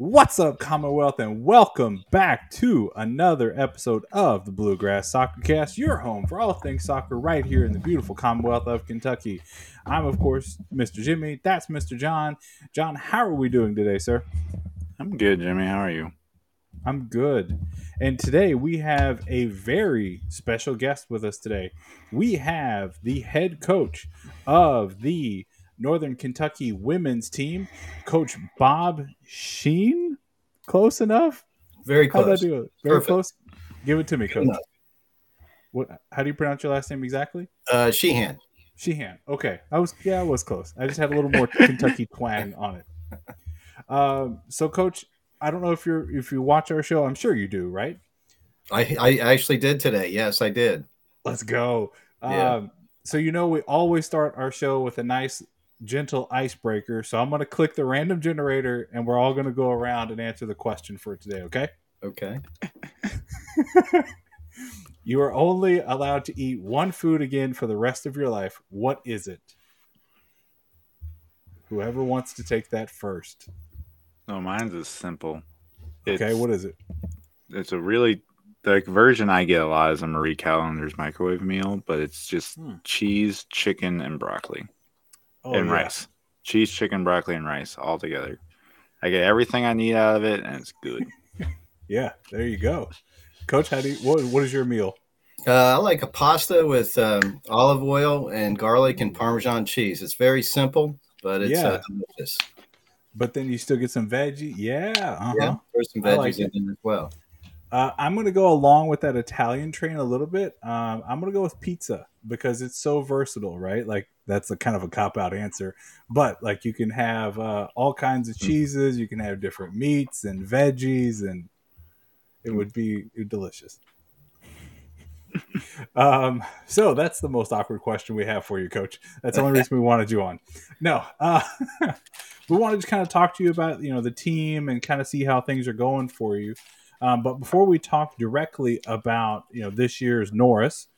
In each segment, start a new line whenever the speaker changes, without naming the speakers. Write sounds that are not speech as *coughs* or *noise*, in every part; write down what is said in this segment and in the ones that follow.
What's up, Commonwealth, and welcome back to another episode of the Bluegrass Soccer Cast, your home for all things soccer right here in the beautiful Commonwealth of Kentucky. I'm, of course, Mr. Jimmie. That's Mr. Jon. Jon, how are we doing today, sir?
I'm good, Jimmie. How are you?
I'm good. And today we have a very special guest with us today. We have the head coach of the Northern Kentucky women's team, Coach Bob Sheen. Close enough?
Very
How'd I
close.
do it? Very
Perfect.
close? Give it to me, Coach. What, how do you pronounce your last name exactly?
Uh, Sheehan.
Sheehan. Okay, I was yeah, I was close. I just had a little more Kentucky *laughs* twang on it. Um, so, Coach, I don't know if you're if you watch our show. I'm sure you do, right?
I, I actually did today. Yes, I did.
Let's go.
Yeah.
Um, so you know we always start our show with a nice, gentle icebreaker. So I'm going to click the random generator, and we're all going to go around and answer the question for today. Okay?
Okay. *laughs*
You are only allowed to eat one food again for the rest of your life. What is it? Whoever wants to take that first.
No, mine's is simple.
Okay, what is it?
it's a really the version I get a lot is a Marie Callender's microwave meal, but it's just
Hmm.
cheese, chicken, and broccoli
Oh,
and
yeah.
rice. Cheese, chicken, broccoli, and rice all together. I get everything I need out of it, and it's good. *laughs*
Yeah, there you go. Coach, how do you, what, what is your meal?
Uh, I like a pasta with um, olive oil and garlic and Parmesan cheese. It's very simple, but it's
Yeah.
uh, delicious.
But then you still get some veggie. Yeah. Uh-huh.
Yeah, there's some veggies
like
in there as well.
Uh, I'm going to go along with that Italian train a little bit. Um, I'm going to go with pizza because it's so versatile, right? Like that's a kind of a cop out answer, but like you can have uh, all kinds of cheeses, you can have different meats and veggies, and it would be delicious. *laughs* um, so that's the most awkward question we have for you, Coach. That's the only reason we wanted you on. No, uh, *laughs* we wanted to just kind of talk to you about you know the team and kind of see how things are going for you. Um, but before we talk directly about you know this year's Norse,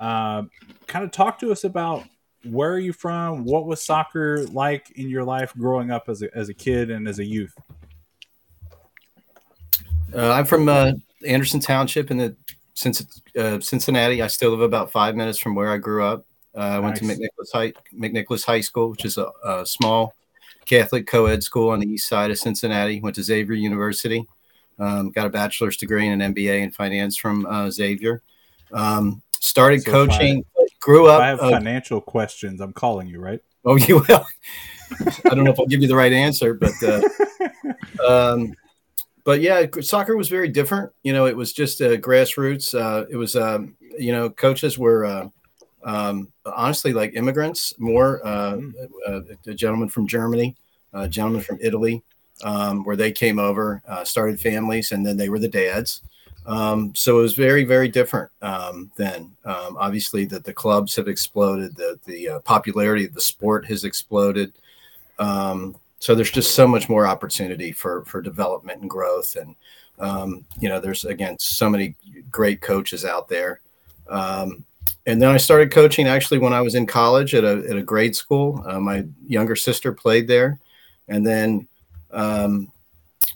um, kind of talk to us about where are you from? What was soccer like in your life growing up as a, as a kid and as a youth?
Uh, I'm from uh, Anderson Township in the uh, Cincinnati. I still live about five minutes from where I grew up. Uh, I went to
Nice.
McNicholas High, McNicholas High School, which is a, a small Catholic co-ed school on the east side of Cincinnati. Went to Xavier University. Um, got a bachelor's degree and an MBA in finance from uh, Xavier. Um, started
So if I-
coaching. grew up.
I have
uh,
financial questions, I'm calling you, right?
Oh, you will. *laughs* I don't know if I'll give you the right answer, but uh, *laughs* um, but yeah, soccer was very different. You know, it was just uh, grassroots. Uh, it was um, you know, coaches were uh, um, honestly like immigrants. More uh, uh, a gentleman from Germany, a gentleman from Italy, um, where they came over, uh, started families, and then they were the dads. Um, so it was very, very different um, then. Um, obviously, that the clubs have exploded, the the uh, popularity of the sport has exploded. Um, so there's just so much more opportunity for for development and growth, and um, you know, there's again so many great coaches out there. And then I started coaching actually when I was in college at a at a grade school. Uh, my younger sister played there, and then um,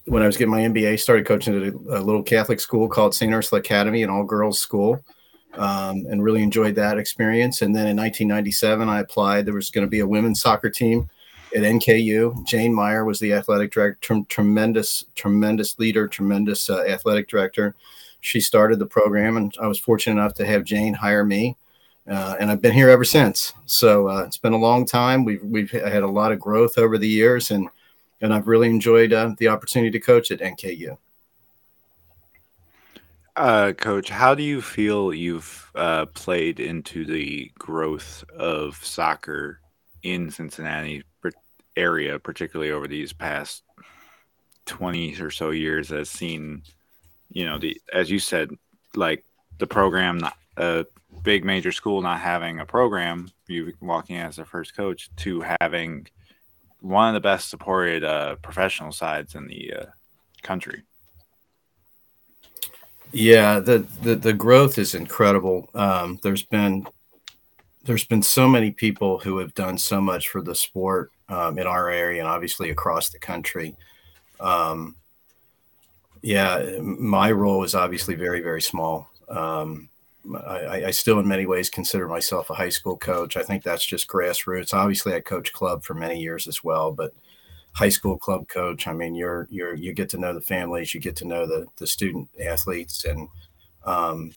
when I was getting my MBA, started coaching at a, a little Catholic school called St. Ursula Academy, an all girls school, um, and really enjoyed that experience. And then in 1997, I applied. There was going to be a women's soccer team at NKU. Jane Meyer was the athletic director, trem- tremendous, tremendous leader, tremendous uh, athletic director. She started the program, and I was fortunate enough to have Jane hire me. Uh, and I've been here ever since. So uh, it's been a long time. We've we've had a lot of growth over the years, and and I've really enjoyed uh, the opportunity to coach at NKU.
Uh, Coach, how do you feel you've uh, played into the growth of soccer in Cincinnati area, particularly over these past twenty or so years? Has seen, you know, the as you said, like the program, not a big major school not having a program, you walking as their first coach, to having one of the best supported uh, professional sides in the uh, country.
Yeah, the, the the growth is incredible. Um, there's been there's been so many people who have done so much for the sport um, in our area and obviously across the country. Um, Yeah, my role is obviously very, very small. Um, I, I, still, in many ways, consider myself a high school coach. I think that's just grassroots. Obviously, I coach club for many years as well, but high school club coach. I mean, you're you're you get to know the families, you get to know the the student athletes, and um,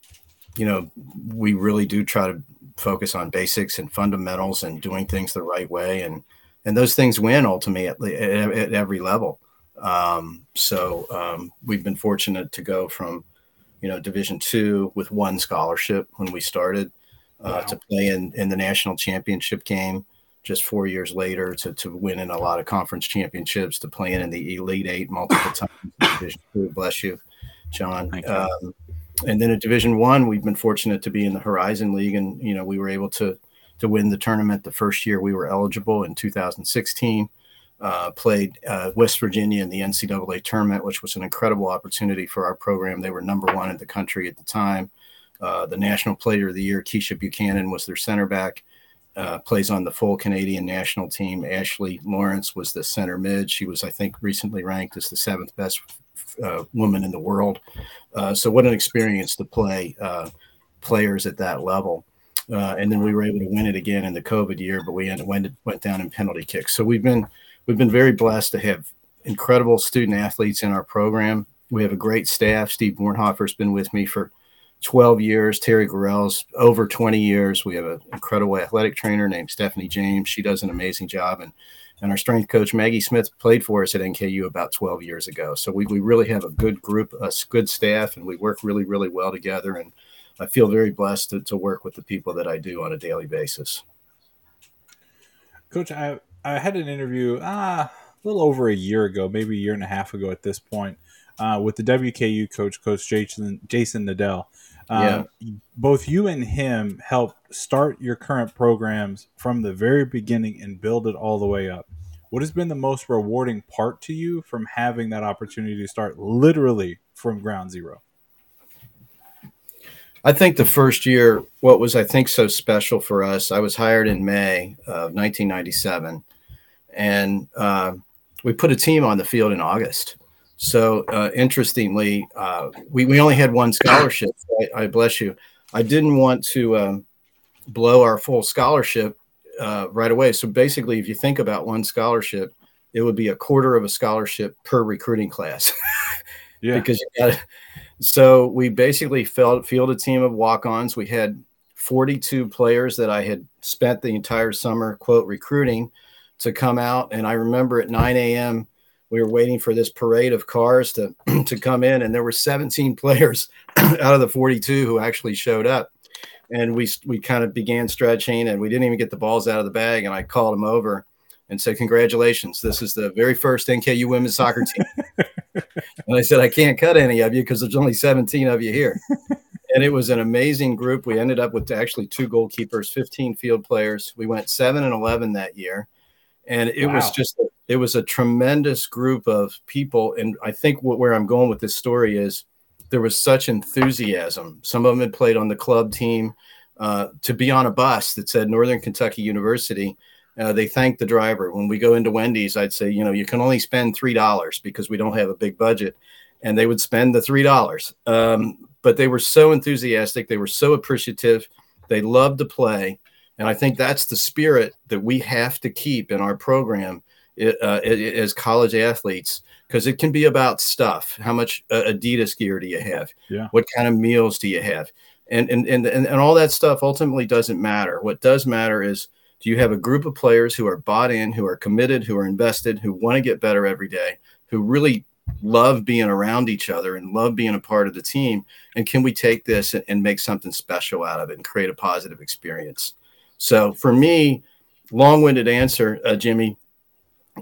you know, we really do try to focus on basics and fundamentals and doing things the right way, and and those things win ultimately at, at every level. Um, so um, we've been fortunate to go from you know Division two with one scholarship when we started uh, wow. to play in in the national championship game just four years later to, to win in a lot of conference championships, to playing in the Elite Eight multiple *laughs* times. Division two, bless you, Jon. You. Um, and then at Division One, we've been fortunate to be in the Horizon League, and you know we were able to to win the tournament the first year we were eligible in 2016. Uh, played uh, West Virginia in the NCAA tournament, which was an incredible opportunity for our program. They were number one in the country at the time. Uh, the National Player of the Year, Keisha Buchanan, was their center back uh, plays on the full Canadian national team. Ashley Lawrence was the center mid. She was, I think, recently ranked as the seventh best uh, woman in the world. Uh, so, what an experience to play players at that level. And then we were able to win it again in the COVID year, but we ended, went went down in penalty kicks. So we've been we've been very blessed to have incredible student athletes in our program. We have a great staff. Steve Bornhofer's been with me for 12 years. Terry Gorell's over 20 years. We have an incredible athletic trainer named Stephanie James. She does an amazing job. And, and our strength coach, Maggie Smith, played for us at NKU about 12 years ago. So we, we really have a good group, a good staff, and we work really, really well together. And I feel very blessed to, to work with the people that I do on a daily basis.
Coach, I, I had an interview ah, a little over a year ago, maybe a year and a half ago at this point, uh, with the WKU coach, Coach Jason, Jason Neidell. Um, yeah. Both you and him helped start your current programs from the very beginning and build it all the way up. What has been the most rewarding part to you from having that opportunity to start literally from ground zero?
I think the first year, what was I think so special for us, I was hired in May of 1997, and uh, we put a team on the field in August. So uh, interestingly, uh, we, we only had one scholarship. *coughs* I, I, bless you. I didn't want to um, blow our full scholarship uh, right away. So basically, if you think about one scholarship, it would be a quarter of a scholarship per recruiting class. *laughs* yeah. Because you got So we basically felt, field a team of walk-ons. We had 42 players that I had spent the entire summer quote recruiting to come out. And I remember at 9 a.m we were waiting for this parade of cars to *clears throat* to come in, and there were 17 *laughs* players *clears throat* out of the 42 who actually showed up. And we we kind of began stretching, and we didn't even get the balls out of the bag. And I called them over and said, "Congratulations! This is the very first NKU women's soccer team." *laughs* and I said, "I can't cut any of you because there's only 17 of you here." and it was an amazing group. We ended up with actually two goalkeepers, 15 field players. We went seven and 11 that year and it wow. was just it was a tremendous group of people. And i think what, where i'm going with this story is there was such enthusiasm. Some of them had played on the club team uh, to be on a bus that said northern kentucky university. Uh, they thanked the driver. When we go into wendy's i'd say you know you can only spend three dollars because we don't have a big budget. And they would spend the three dollars. Um, but they were so enthusiastic. They were so appreciative. They loved to play and I think that's the spirit that we have to keep in our program uh, as college athletes because it can be about stuff. How much uh, Adidas gear do you have?
Yeah.
What kind of meals do you have? And, and, and, and, and all that stuff ultimately doesn't matter. What does matter is do you have a group of players who are bought in, who are committed, who are invested, who want to get better every day, who really love being around each other and love being a part of the team? And can we take this and make something special out of it and create a positive experience? So for me, long-winded answer, uh, Jimmie,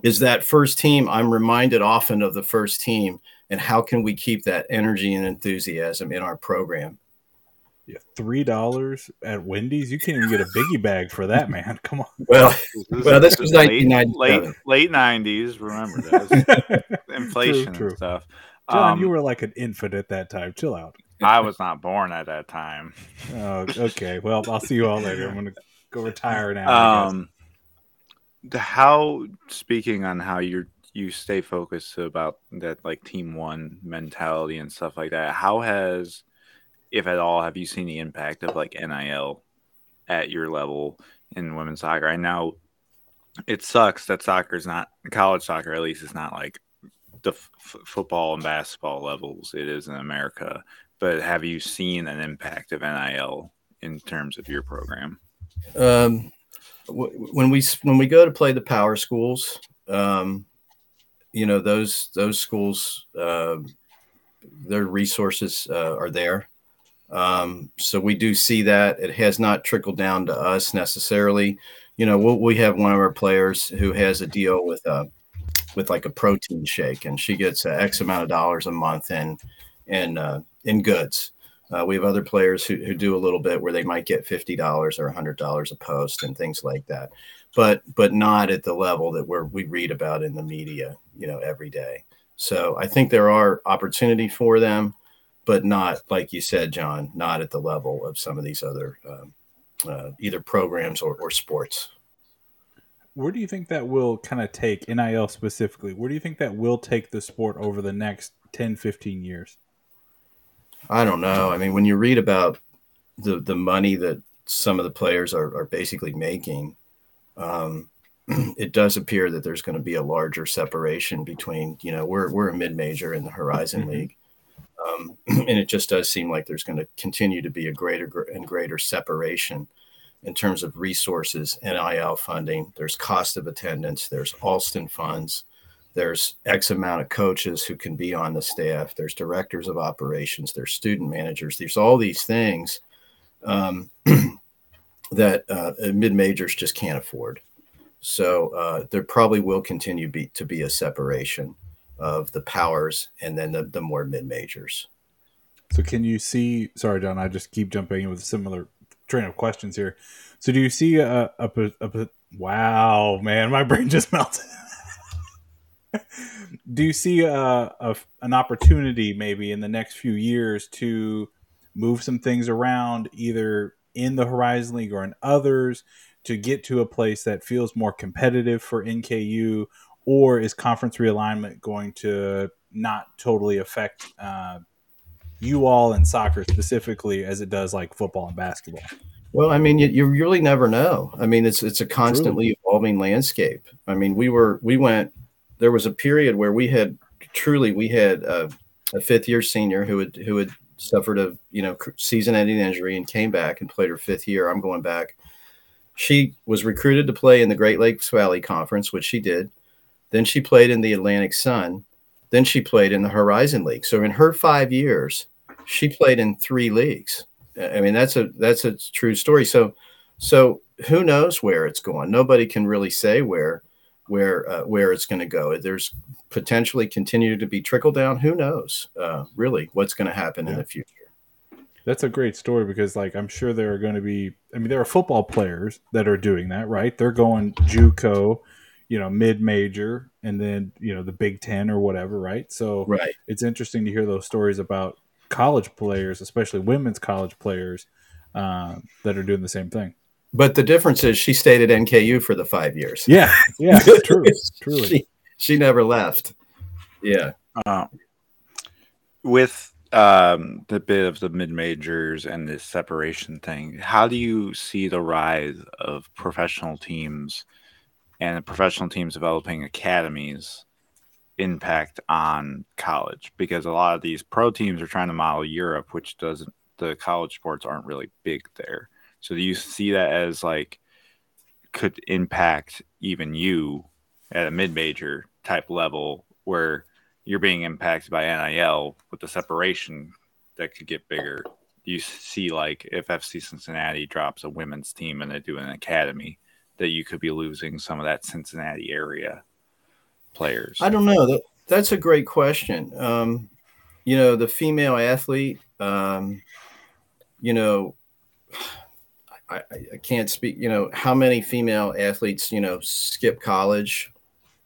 is that first team. I'm reminded often of the first team, and how can we keep that energy and enthusiasm in our program?
Yeah, three dollars at Wendy's. You can't even get a biggie bag for that, man. Come on. *laughs*
Well, well, this was late
late late nineties. Remember that *laughs* inflation true, true. and stuff.
Jon, um, you were like an infant at that time. Chill out.
I was not born at that time.
Oh, okay. Well, I'll see you all later. I'm gonna go retire now.
Um, how speaking on how you're you stay focused about that like team one mentality and stuff like that. How has, if at all, have you seen the impact of like NIL at your level in women's soccer? I know it sucks that soccer is not college soccer, at least, it's not like the f- football and basketball levels it is in America. But have you seen an impact of NIL in terms of your program?
Um, when we when we go to play the power schools, um, you know those those schools, uh, their resources uh, are there. Um, so we do see that it has not trickled down to us necessarily. You know, we'll, we have one of our players who has a deal with a uh, with like a protein shake, and she gets X amount of dollars a month in in uh, in goods. Uh, we have other players who, who do a little bit where they might get fifty dollars or hundred dollars a post and things like that, but but not at the level that where we read about in the media, you know, every day. So I think there are opportunity for them, but not like you said, Jon, not at the level of some of these other um, uh, either programs or, or sports.
Where do you think that will kind of take NIL specifically? Where do you think that will take the sport over the next 10, 15 years?
I don't know. I mean, when you read about the the money that some of the players are, are basically making, um, *clears throat* it does appear that there's going to be a larger separation between, you know, we're we're a mid major in the Horizon mm-hmm. League, um, *clears throat* and it just does seem like there's going to continue to be a greater and greater separation in terms of resources, NIL funding. There's cost of attendance. There's Alston funds there's X amount of coaches who can be on the staff. There's directors of operations. There's student managers. There's all these things um, *clears throat* that uh, mid majors just can't afford. So uh, there probably will continue be, to be a separation of the powers and then the, the more mid majors.
So can you see? Sorry, Jon. I just keep jumping in with a similar train of questions here. So do you see a, a, a, a wow, man, my brain just melted. *laughs* do you see a, a, an opportunity maybe in the next few years to move some things around either in the horizon league or in others to get to a place that feels more competitive for nku or is conference realignment going to not totally affect uh, you all in soccer specifically as it does like football and basketball
well, I mean, you, you really never know. I mean, it's it's a constantly True. evolving landscape. I mean, we were we went there was a period where we had truly we had a, a fifth year senior who had who had suffered a you know season ending injury and came back and played her fifth year. I'm going back. She was recruited to play in the Great Lakes Valley Conference, which she did. Then she played in the Atlantic Sun. Then she played in the Horizon League. So in her five years, she played in three leagues. I mean, that's a that's a true story. So so who knows where it's going? Nobody can really say where where uh, where it's going to go. There's potentially continue to be trickle down. Who knows? Uh, really, what's going to happen yeah. in the future?
That's a great story because, like, I'm sure there are going to be. I mean, there are football players that are doing that, right? They're going JUCO, you know, mid major, and then you know the Big Ten or whatever, right? So,
right.
It's interesting to hear those stories about college players, especially women's college players, uh, that are doing the same thing.
But the difference is she stayed at NKU for the five years.
Yeah, yeah, *laughs* true, truly.
She, she never left. Yeah. Uh,
with um, the bit of the mid majors and this separation thing, how do you see the rise of professional teams and the professional teams developing academies impact on college? Because a lot of these pro teams are trying to model Europe, which doesn't the college sports aren't really big there. So do you see that as like could impact even you at a mid major type level where you're being impacted by NIL with the separation that could get bigger? Do you see like if FC Cincinnati drops a women's team and they do an academy that you could be losing some of that Cincinnati area players?
I don't know. That, that's a great question. Um, you know, the female athlete, um, you know, I, I can't speak, you know, how many female athletes, you know, skip college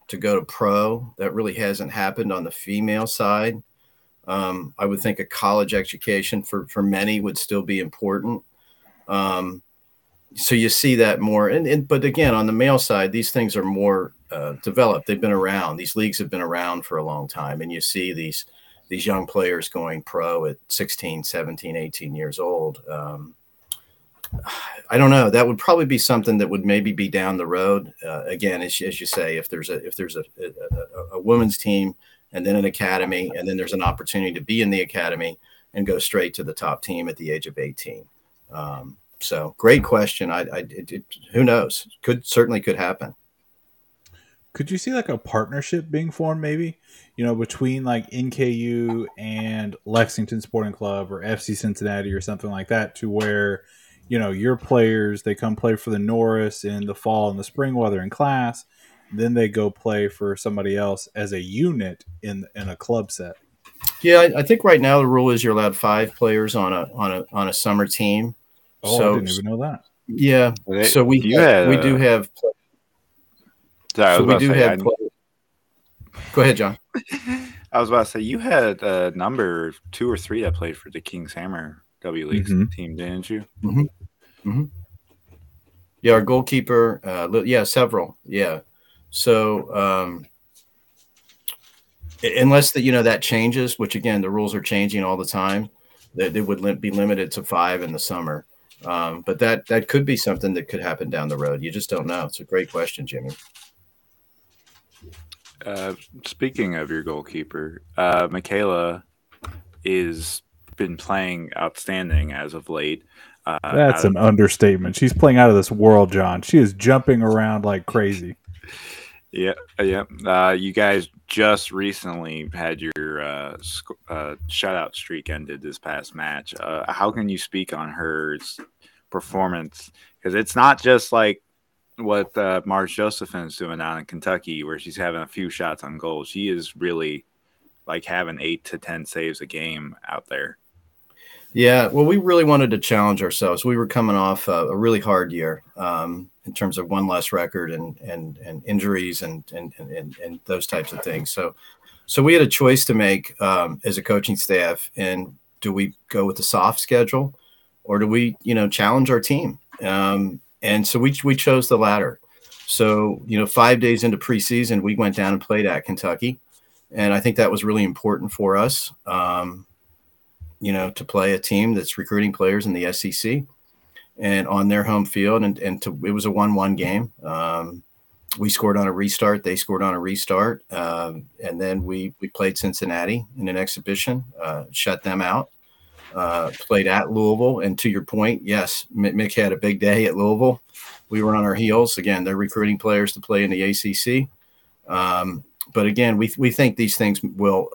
to go to pro. That really hasn't happened on the female side. Um, I would think a college education for, for many would still be important. Um, so you see that more. And, and, but again, on the male side, these things are more uh, develop. They've been around. These leagues have been around for a long time, and you see these these young players going pro at 16, 17, 18 years old. Um, I don't know. That would probably be something that would maybe be down the road. Uh, again, as, as you say, if there's a if there's a, a, a women's team and then an academy, and then there's an opportunity to be in the academy and go straight to the top team at the age of 18. Um, so great question. I, I it, it, who knows? Could certainly could happen.
Could you see like a partnership being formed, maybe? You know, between like NKU and Lexington Sporting Club or FC Cincinnati or something like that, to where you know your players they come play for the Norse in the fall and the spring while they're in class, then they go play for somebody else as a unit in in a club set.
Yeah, I, I think right now the rule is you're allowed five players on a on a on a summer team.
Oh, so, I didn't even know that.
Yeah, so we have, we do have.
Sorry, so we do say, have.
Go ahead, Jon. *laughs*
I was about to say you had a number two or three that played for the Kings Hammer W League mm-hmm. team, didn't you?
Mm-hmm. Mm-hmm. Yeah, our goalkeeper. Uh, yeah, several. Yeah. So um, unless that you know that changes, which again the rules are changing all the time, that it would li- be limited to five in the summer. Um, but that that could be something that could happen down the road. You just don't know. It's a great question, Jimmie.
Uh, speaking of your goalkeeper, uh, Michaela is been playing outstanding as of late.
Uh, That's an of- understatement. She's playing out of this world, Jon. She is jumping around like crazy. *laughs*
Yeah, yeah. Uh, you guys just recently had your uh, sc- uh, shutout streak ended this past match. Uh, how can you speak on her performance? Because it's not just like what uh, Marge Josephine's doing down in Kentucky, where she's having a few shots on goal. She is really like having eight to ten saves a game out there.
Yeah, well, we really wanted to challenge ourselves. We were coming off a, a really hard year um, in terms of one less record and and and injuries and and and, and those types of things. So, so we had a choice to make um, as a coaching staff. And do we go with the soft schedule, or do we, you know, challenge our team? Um, and so we we chose the latter. So you know, five days into preseason, we went down and played at Kentucky, and I think that was really important for us. Um, you know, to play a team that's recruiting players in the SEC and on their home field. And, and to, it was a 1 1 game. Um, we scored on a restart. They scored on a restart. Um, and then we, we played Cincinnati in an exhibition, uh, shut them out. Uh, played at Louisville. And to your point, yes, Mick had a big day at Louisville. We were on our heels. Again, they're recruiting players to play in the ACC. Um, but again, we, we think these things will,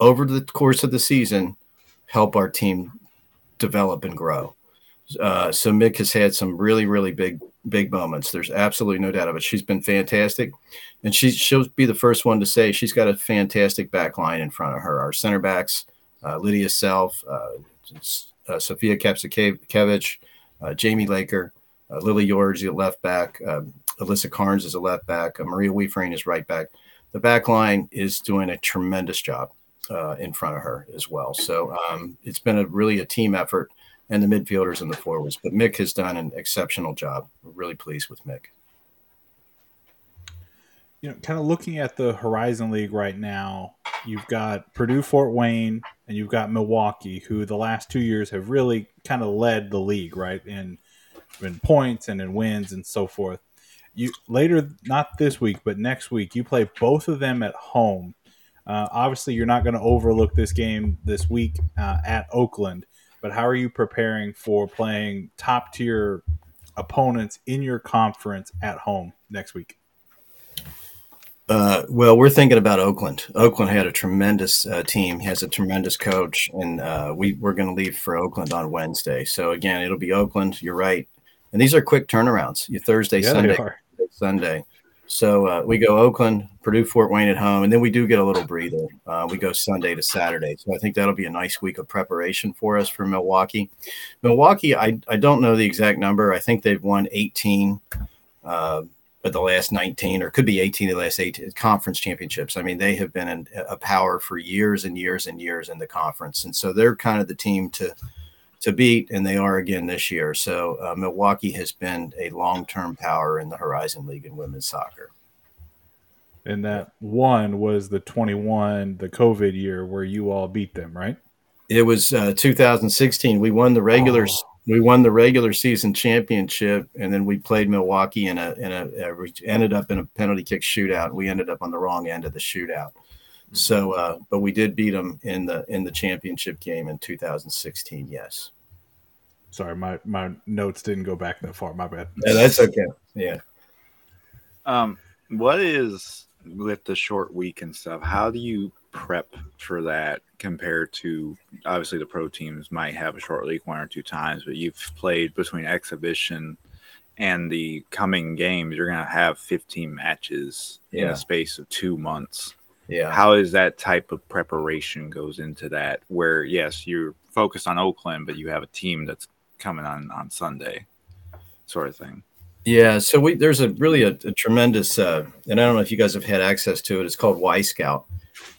over the course of the season, help our team develop and grow. Uh, so Mick has had some really, really big, big moments. There's absolutely no doubt of it. She's been fantastic, and she she'll be the first one to say she's got a fantastic back line in front of her. Our center backs, uh, Lydia Self, uh, uh Sophia Kapsakevich, uh, Jamie Laker, uh, Lily George, the left back, um, Alyssa Carnes is a left back, Maria Weefrain is right back. The back line is doing a tremendous job uh, in front of her as well. So um, it's been a really a team effort and the midfielders and the forwards. But Mick has done an exceptional job. We're really pleased with Mick.
You know, kind of looking at the Horizon League right now, you've got Purdue Fort Wayne and you've got Milwaukee, who the last two years have really kind of led the league, right? In in points and in wins and so forth. You later, not this week, but next week, you play both of them at home uh, obviously, you're not going to overlook this game this week uh, at Oakland, but how are you preparing for playing top tier opponents in your conference at home next week?
Uh, well, we're thinking about Oakland. Oakland had a tremendous uh, team, has a tremendous coach, and uh, we we're going to leave for Oakland on Wednesday. So again, it'll be Oakland. You're right, and these are quick turnarounds. You Thursday, yeah, Sunday, Sunday. So uh, we go Oakland, Purdue, Fort Wayne at home, and then we do get a little breather. Uh, we go Sunday to Saturday. So I think that'll be a nice week of preparation for us for Milwaukee. Milwaukee, I, I don't know the exact number. I think they've won 18 uh, the last 19, or could be 18 of the last 18 conference championships. I mean, they have been in, a power for years and years and years in the conference. And so they're kind of the team to – to beat, and they are again this year. So uh, Milwaukee has been a long-term power in the Horizon League in women's soccer.
And that one was the 21, the COVID year where you all beat them, right?
It was uh, 2016. We won the regular. Oh. We won the regular season championship, and then we played Milwaukee in a in a, a ended up in a penalty kick shootout. We ended up on the wrong end of the shootout. So, uh, but we did beat them in the in the championship game in 2016. Yes.
Sorry, my my notes didn't go back that far. My bad.
Yeah, that's okay. Yeah.
Um, what is with the short week and stuff? How do you prep for that compared to obviously the pro teams might have a short week one or two times, but you've played between exhibition and the coming games. You're going to have 15 matches yeah. in a space of two months.
Yeah.
How is that type of preparation goes into that? Where yes, you're focused on Oakland, but you have a team that's coming on on Sunday, sort of thing.
Yeah, so we there's a really a, a tremendous, uh, and I don't know if you guys have had access to it. It's called Wyscout,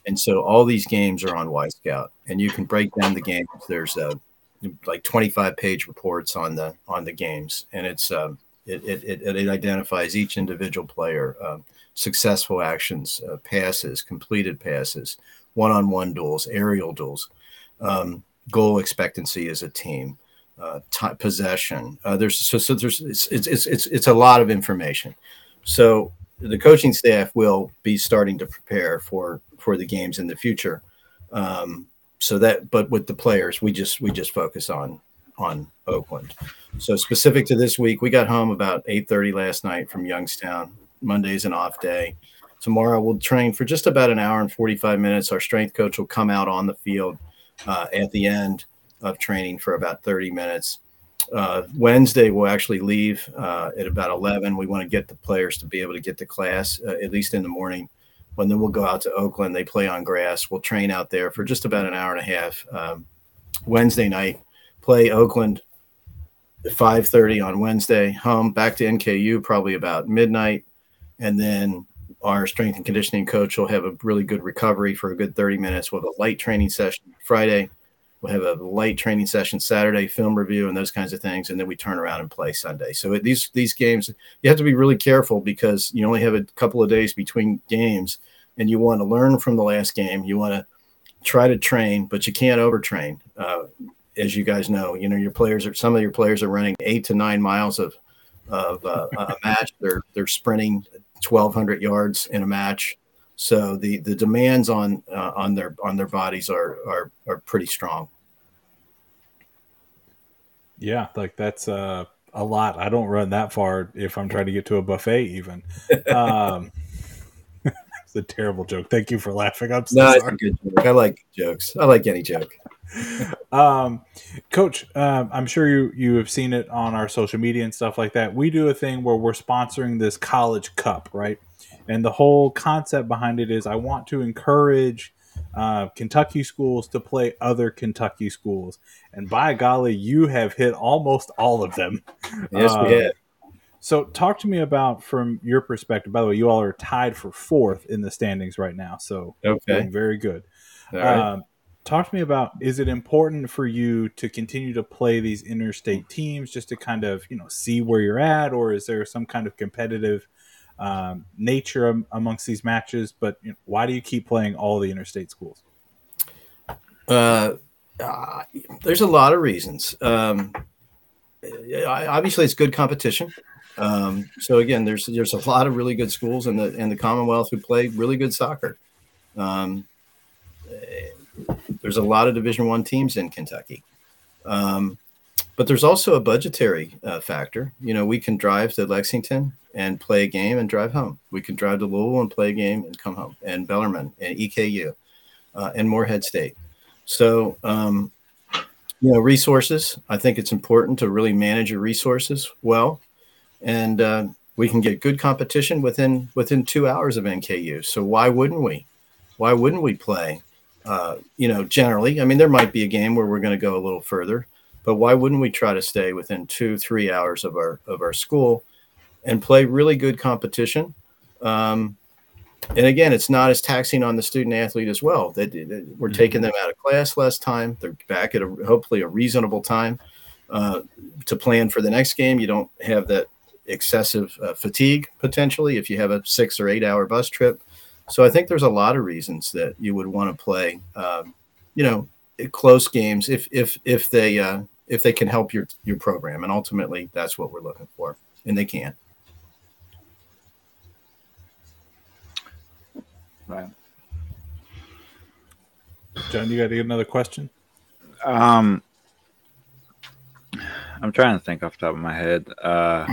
and so all these games are on Wyscout, and you can break down the games. There's a like 25 page reports on the on the games, and it's um, it, it, it, it identifies each individual player, um, successful actions, uh, passes, completed passes, one on one duels, aerial duels, um, goal expectancy as a team, uh, t- possession. Uh, there's so, so there's it's, it's it's it's a lot of information. So the coaching staff will be starting to prepare for for the games in the future. Um, so that, but with the players, we just we just focus on on Oakland. So specific to this week, we got home about 8:30 last night from Youngstown. Monday's an off day. Tomorrow we'll train for just about an hour and 45 minutes. Our strength coach will come out on the field uh, at the end of training for about 30 minutes. Uh, Wednesday, we'll actually leave uh, at about 11. We want to get the players to be able to get to class, uh, at least in the morning. And then we'll go out to Oakland. They play on grass. We'll train out there for just about an hour and a half. Um, Wednesday night, play Oakland 5.30 on Wednesday. Home back to NKU probably about midnight. And then our strength and conditioning coach will have a really good recovery for a good 30 minutes We'll have a light training session Friday – We'll have a light training session Saturday, film review, and those kinds of things, and then we turn around and play Sunday. So these these games, you have to be really careful because you only have a couple of days between games, and you want to learn from the last game. You want to try to train, but you can't overtrain. Uh, as you guys know, you know your players are some of your players are running eight to nine miles of of uh, a match. They're they're sprinting 1,200 yards in a match. So the the demands on uh, on their on their bodies are are are pretty strong.
Yeah, like that's uh, a lot. I don't run that far if I'm trying to get to a buffet, even. Um, *laughs* it's a terrible joke. Thank you for laughing. I'm so no, sorry.
good joke. I like jokes. I like any joke. *laughs*
um, Coach, um, I'm sure you you have seen it on our social media and stuff like that. We do a thing where we're sponsoring this college cup, right? And the whole concept behind it is I want to encourage uh, Kentucky schools to play other Kentucky schools. And by golly, you have hit almost all of them.
Yes, uh, we have.
So, talk to me about from your perspective. By the way, you all are tied for fourth in the standings right now. So,
okay,
very good. Um, talk to me about is it important for you to continue to play these interstate teams just to kind of you know see where you're at, or is there some kind of competitive um, nature amongst these matches, but you know, why do you keep playing all the interstate schools?
Uh, uh, there's a lot of reasons. Um, obviously, it's good competition. Um, so again, there's there's a lot of really good schools in the in the Commonwealth who play really good soccer. There's a lot of Division One teams in Kentucky. Um, but there's also a budgetary uh, factor. You know, we can drive to Lexington and play a game and drive home. We can drive to Louisville and play a game and come home, and Bellarmine and EKU uh, and Morehead State. So, um, you know, resources. I think it's important to really manage your resources well, and uh, we can get good competition within within two hours of NKU. So why wouldn't we? Why wouldn't we play? Uh, you know, generally, I mean, there might be a game where we're going to go a little further, but why wouldn't we try to stay within two, three hours of our of our school and play really good competition? Um, and again, it's not as taxing on the student athlete as well. That, that we're mm-hmm. taking them out of class less time. They're back at a hopefully a reasonable time uh, to plan for the next game. You don't have that excessive uh, fatigue potentially if you have a six or eight hour bus trip. So I think there's a lot of reasons that you would want to play, um, you know, close games if if if they uh, if they can help your your program, and ultimately that's what we're looking for, and they can.
Right. Jon, you got to get another question?
Um, I'm trying to think off the top of my head. Uh,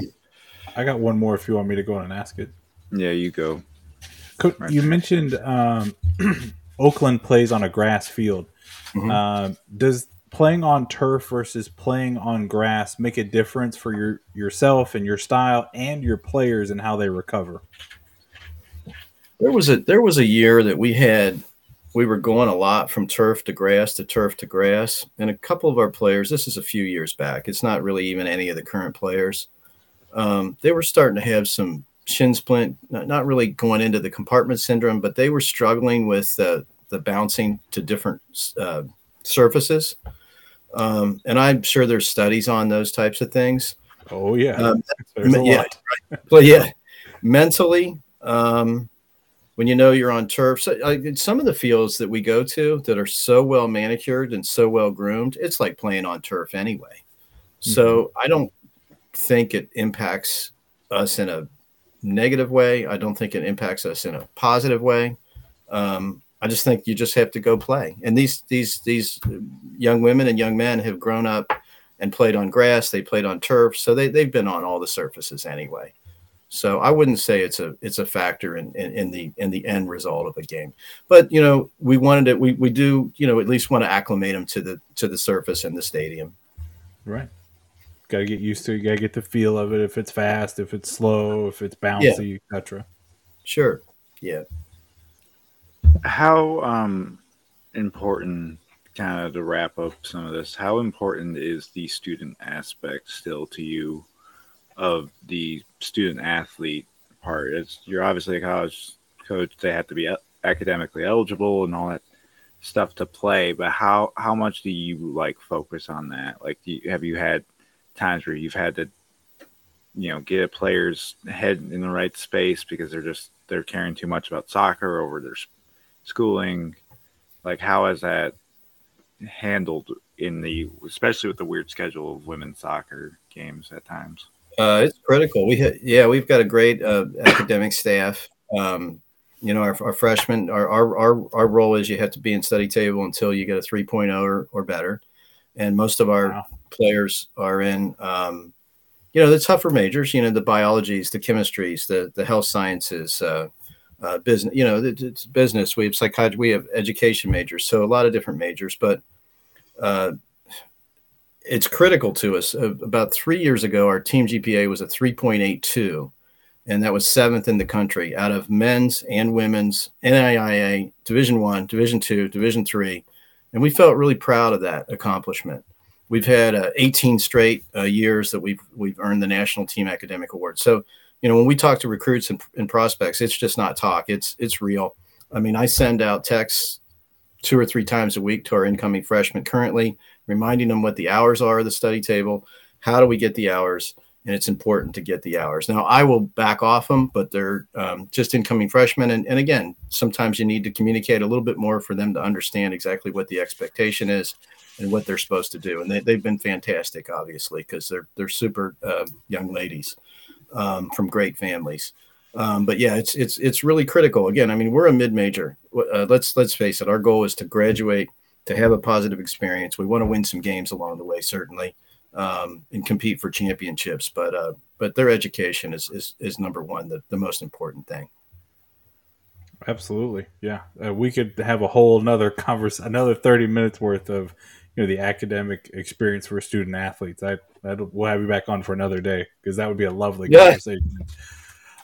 I got one more if you want me to go on and ask it.
Yeah, you go.
You mentioned um, *clears throat* Oakland plays on a grass field. Mm-hmm. Uh, does playing on turf versus playing on grass make a difference for your yourself and your style and your players and how they recover?
There was a there was a year that we had we were going a lot from turf to grass to turf to grass. And a couple of our players, this is a few years back, it's not really even any of the current players. Um, they were starting to have some shin splint, not, really going into the compartment syndrome, but they were struggling with the, the bouncing to different uh, surfaces. Um, and I'm sure there's studies on those types of things.
Oh, yeah.
Um, yeah, right. but yeah, mentally, um, when you know you're on turf. So, uh, some of the fields that we go to that are so well manicured and so well groomed, it's like playing on turf anyway. Mm-hmm. So I don't think it impacts us in a negative way. I don't think it impacts us in a positive way. Um, I just think you just have to go play. And these these these young women and young men have grown up and played on grass. They played on turf, so they they've been on all the surfaces anyway. So I wouldn't say it's a it's a factor in, in, in, the in the end result of a game. But you know, we wanted it. We, we do you know at least want to acclimate them to the to the surface and the stadium.
Right. Got to get used to. it. You got to get the feel of it. If it's fast, if it's slow, if it's bouncy, yeah. etc.
Sure. Yeah.
How um important kind of to wrap up some of this how important is the student aspect still to you of the student athlete part. It's you're obviously a college coach; they have to be academically eligible and all that stuff to play. But how how much do you like focus on that? Like, you, have you had times where you've had to, you know, get a player's head in the right space because they're just they're caring too much about soccer over their schooling? Like, how has that handled in the especially with the weird schedule of women's soccer games at times?
Uh, it's critical. We ha- yeah, we've got a great uh, academic staff. Um, you know, our, our freshmen, our, our, our, our role is you have to be in study table until you get a 3.0 or, or better. And most of our wow. players are in, um, you know, the tougher majors, you know, the biologies, the chemistries, the, the health sciences, uh, uh, business, you know, it's business. We have psychology we have education majors. So a lot of different majors, but uh, it's critical to us. Uh, about three years ago, our team GPA was a 3.82, and that was seventh in the country out of men's and women's NAIA Division One, Division Two, Division Three, and we felt really proud of that accomplishment. We've had uh, 18 straight uh, years that we've we've earned the National Team Academic Award. So, you know, when we talk to recruits and, and prospects, it's just not talk; it's it's real. I mean, I send out texts two or three times a week to our incoming freshmen currently reminding them what the hours are of the study table. How do we get the hours? And it's important to get the hours. Now, I will back off them, but they're um, just incoming freshmen. And, and again, sometimes you need to communicate a little bit more for them to understand exactly what the expectation is and what they're supposed to do. And they, they've been fantastic, obviously, because they're, they're super uh, young ladies um, from great families. Um, but yeah, it's it's it's really critical. Again, I mean, we're a mid major. Uh, let's let's face it. Our goal is to graduate to have a positive experience. We want to win some games along the way, certainly, um, and compete for championships. But uh, but their education is is, is number one, the, the most important thing.
Absolutely, yeah. Uh, we could have a whole another converse, another thirty minutes worth of you know the academic experience for student athletes. I we'll have you back on for another day because that would be a lovely yeah. conversation.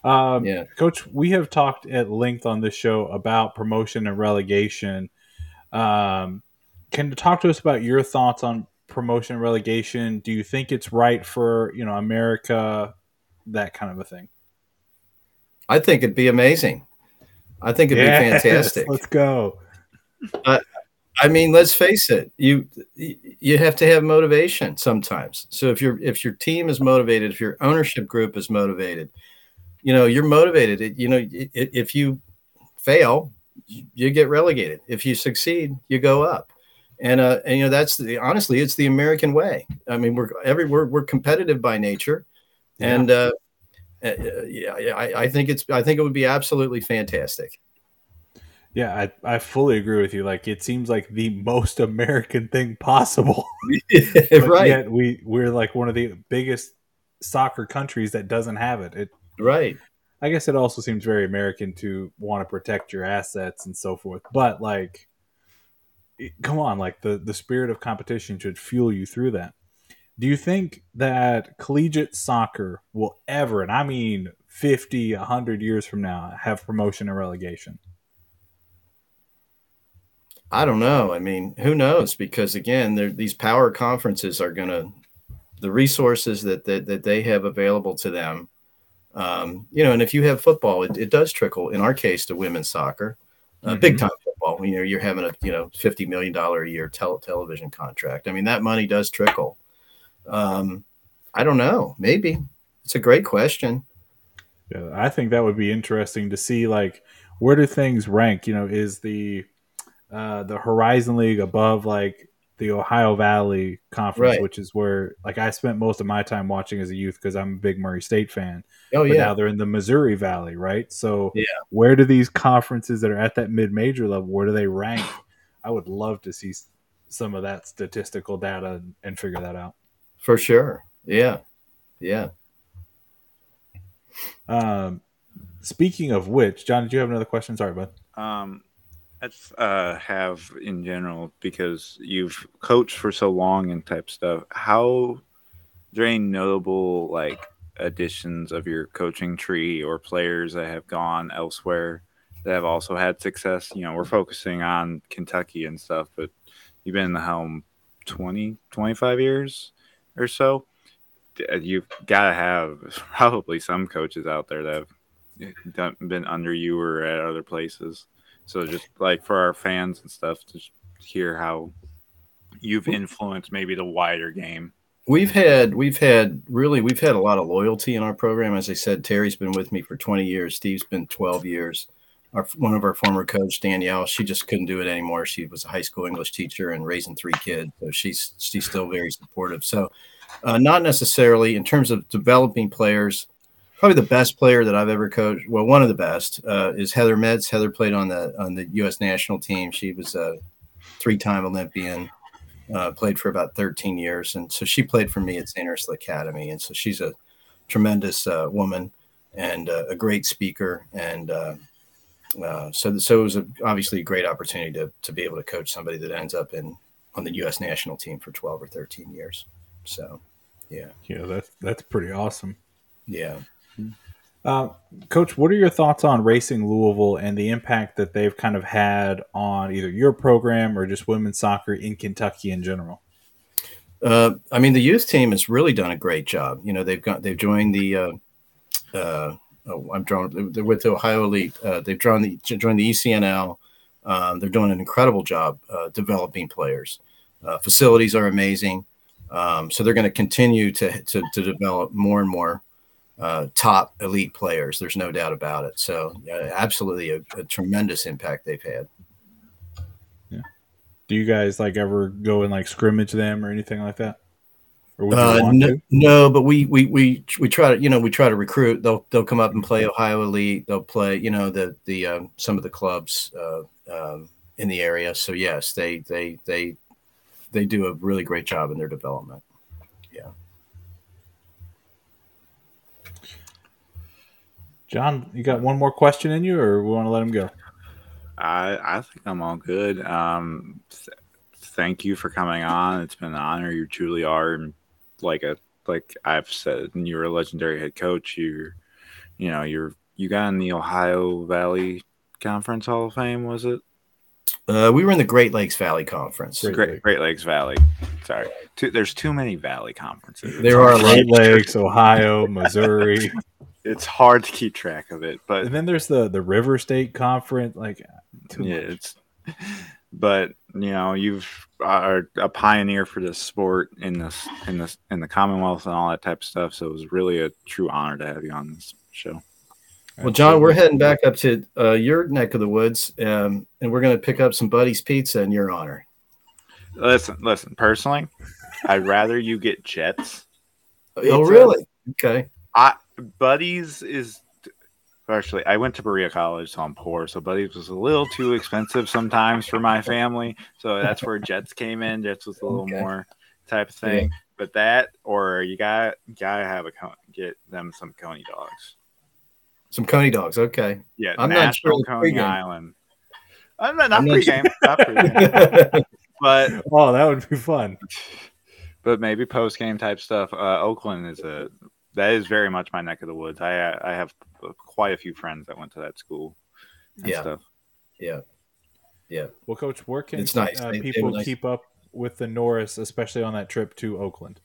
Um, yeah, Coach, we have talked at length on this show about promotion and relegation. Um, can you talk to us about your thoughts on promotion relegation? Do you think it's right for you know America, that kind of a thing?
I think it'd be amazing. I think it'd yes, be fantastic.
Let's go.
Uh, I mean, let's face it. You you have to have motivation sometimes. So if your if your team is motivated, if your ownership group is motivated, you know you're motivated. You know if you fail, you get relegated. If you succeed, you go up. And, uh, and you know that's the honestly, it's the American way. I mean, we're every we're, we're competitive by nature, yeah. and uh, uh, yeah, I, I think it's I think it would be absolutely fantastic.
Yeah, I, I fully agree with you. Like it seems like the most American thing possible. *laughs* right. Yet we we're like one of the biggest soccer countries that doesn't have it. It
right.
I guess it also seems very American to want to protect your assets and so forth. But like come on, like the the spirit of competition should fuel you through that. Do you think that collegiate soccer will ever, and I mean 50, 100 years from now, have promotion and relegation?
I don't know. I mean, who knows? Because again, these power conferences are going to, the resources that, that, that they have available to them, um, you know, and if you have football, it, it does trickle, in our case, to women's soccer uh, mm-hmm. big time football. You know, you're having a you know fifty million dollar a year tel- television contract. I mean, that money does trickle. Um, I don't know. Maybe it's a great question.
Yeah, I think that would be interesting to see. Like, where do things rank? You know, is the uh, the Horizon League above like the Ohio Valley Conference, right. which is where like I spent most of my time watching as a youth because I'm a big Murray State fan. Oh but yeah. Now they're in the Missouri Valley, right? So
yeah.
where do these conferences that are at that mid major level, where do they rank? I would love to see some of that statistical data and, and figure that out.
For sure. Yeah. Yeah.
Um, speaking of which, Jon, did you have another question? Sorry, bud.
Um, I uh, have in general because you've coached for so long and type stuff. How there notable like additions of your coaching tree or players that have gone elsewhere that have also had success? You know, we're focusing on Kentucky and stuff, but you've been in the helm 20, 25 years or so. You've got to have *laughs* probably some coaches out there that have been under you or at other places. So just like for our fans and stuff, to hear how you've influenced maybe the wider game.
We've had we've had really we've had a lot of loyalty in our program. As I said, Terry's been with me for 20 years. Steve's been 12 years. Our one of our former coach Danielle, she just couldn't do it anymore. She was a high school English teacher and raising three kids, so she's she's still very supportive. So, uh, not necessarily in terms of developing players probably the best player that I've ever coached. Well, one of the best uh, is Heather Mitts. Heather played on the on the U.S. national team. She was a three-time Olympian. Uh, played for about 13 years, and so she played for me at St. Ursula Academy. And so she's a tremendous uh, woman and uh, a great speaker. And uh, uh, so so it was a, obviously a great opportunity to to be able to coach somebody that ends up in on the U.S. national team for 12 or 13 years. So, yeah,
yeah, that's that's pretty awesome.
Yeah.
Uh, Coach, what are your thoughts on Racing Louisville and the impact that they've kind of had on either your program or just women's soccer in Kentucky in general?
Uh, I mean, the youth team has really done a great job. You know, they've got they've joined the. Uh, uh oh, I'm drawn. They're with the Ohio Elite. Uh, they've drawn the joined the ECNL. Um, they're doing an incredible job uh, developing players. facilities are amazing. Um, so they're going to continue to to develop more and more uh, top elite players. There's no doubt about it. So, uh, absolutely a, a, tremendous impact they've had.
Yeah. Do you guys like ever go and like scrimmage them or anything like that?
Uh, no, no, but we, we we we try to you know we try to recruit. They'll they'll come up and play Ohio Elite. They'll play you know the the um, some of the clubs uh, um, in the area. So yes, they they they they do a really great job in their development.
Jon, you got one more question in you, or we want to let him go?
I I think I'm all good. Um, th- thank you for coming on. It's been an honor. You truly are, like a like I've said, you're a legendary head coach. You're, you know, you're you got in the Ohio Valley Conference Hall of Fame, was it?
Uh, we were in the Great Lakes Valley Conference.
Great, Great, Great Lakes Valley. Sorry, too, there's too many Valley conferences.
There are Great Lakes, Ohio, Missouri. *laughs*
it's hard to keep track of it. But
and then there's the the River State Conference, like
yeah, much. it's. But you know, you've are a pioneer for this sport in this in this in the Commonwealth and all that type of stuff. So it was really a true honor to have you on this show.
Well, Jon, we're heading back up to uh, your neck of the woods, um, and we're going to pick up some Buddy's Pizza in your honor.
Listen, listen. Personally, I'd rather you get Jets.
Oh, really? Okay.
I Buddy's is actually I went to Berea College, so I'm poor. So Buddy's was a little too expensive sometimes for my family. So that's where Jets came in. Jets was a little
Okay.
more type of thing. But that or you got gotta have a get them some Coney dogs.
Some Coney dogs. Okay.
Yeah,
I'm not sure
National Coney. Island. I'm not, not
I'm not sure.
pregame, not pregame, *laughs* but
Oh, that would be fun.
but maybe post game type stuff. Uh, Oakland is a that is very much my neck of the woods. I I have quite a few friends that went to that school. And
Yeah.
stuff.
yeah. Yeah.
Well, coach, where can
It's nice.
uh,
They- they
people
were nice.
keep up with the Norse, especially on that trip to Oakland?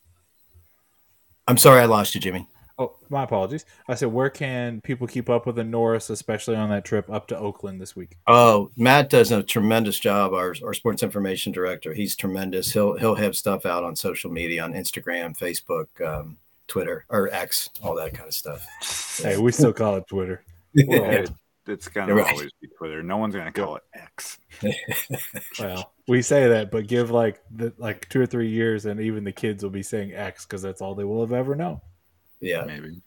I'm sorry I lost you, Jimmie.
Oh, my apologies. I said, where can people keep up with the Norse, especially on that trip up to Oakland this week?
Oh, Matt does a tremendous job. Our, our sports information director. He's tremendous. He'll he'll have stuff out on social media, on Instagram, Facebook, um, Twitter, or X, all that kind of stuff.
Hey, we still call it Twitter. We're old.
It- it's gonna
right.
always be Twitter. No one's gonna call it X. *laughs*
Well, we say that, but give like the, like two or three years, and even the kids will be saying X because that's all they will have ever known.
Yeah.
Maybe.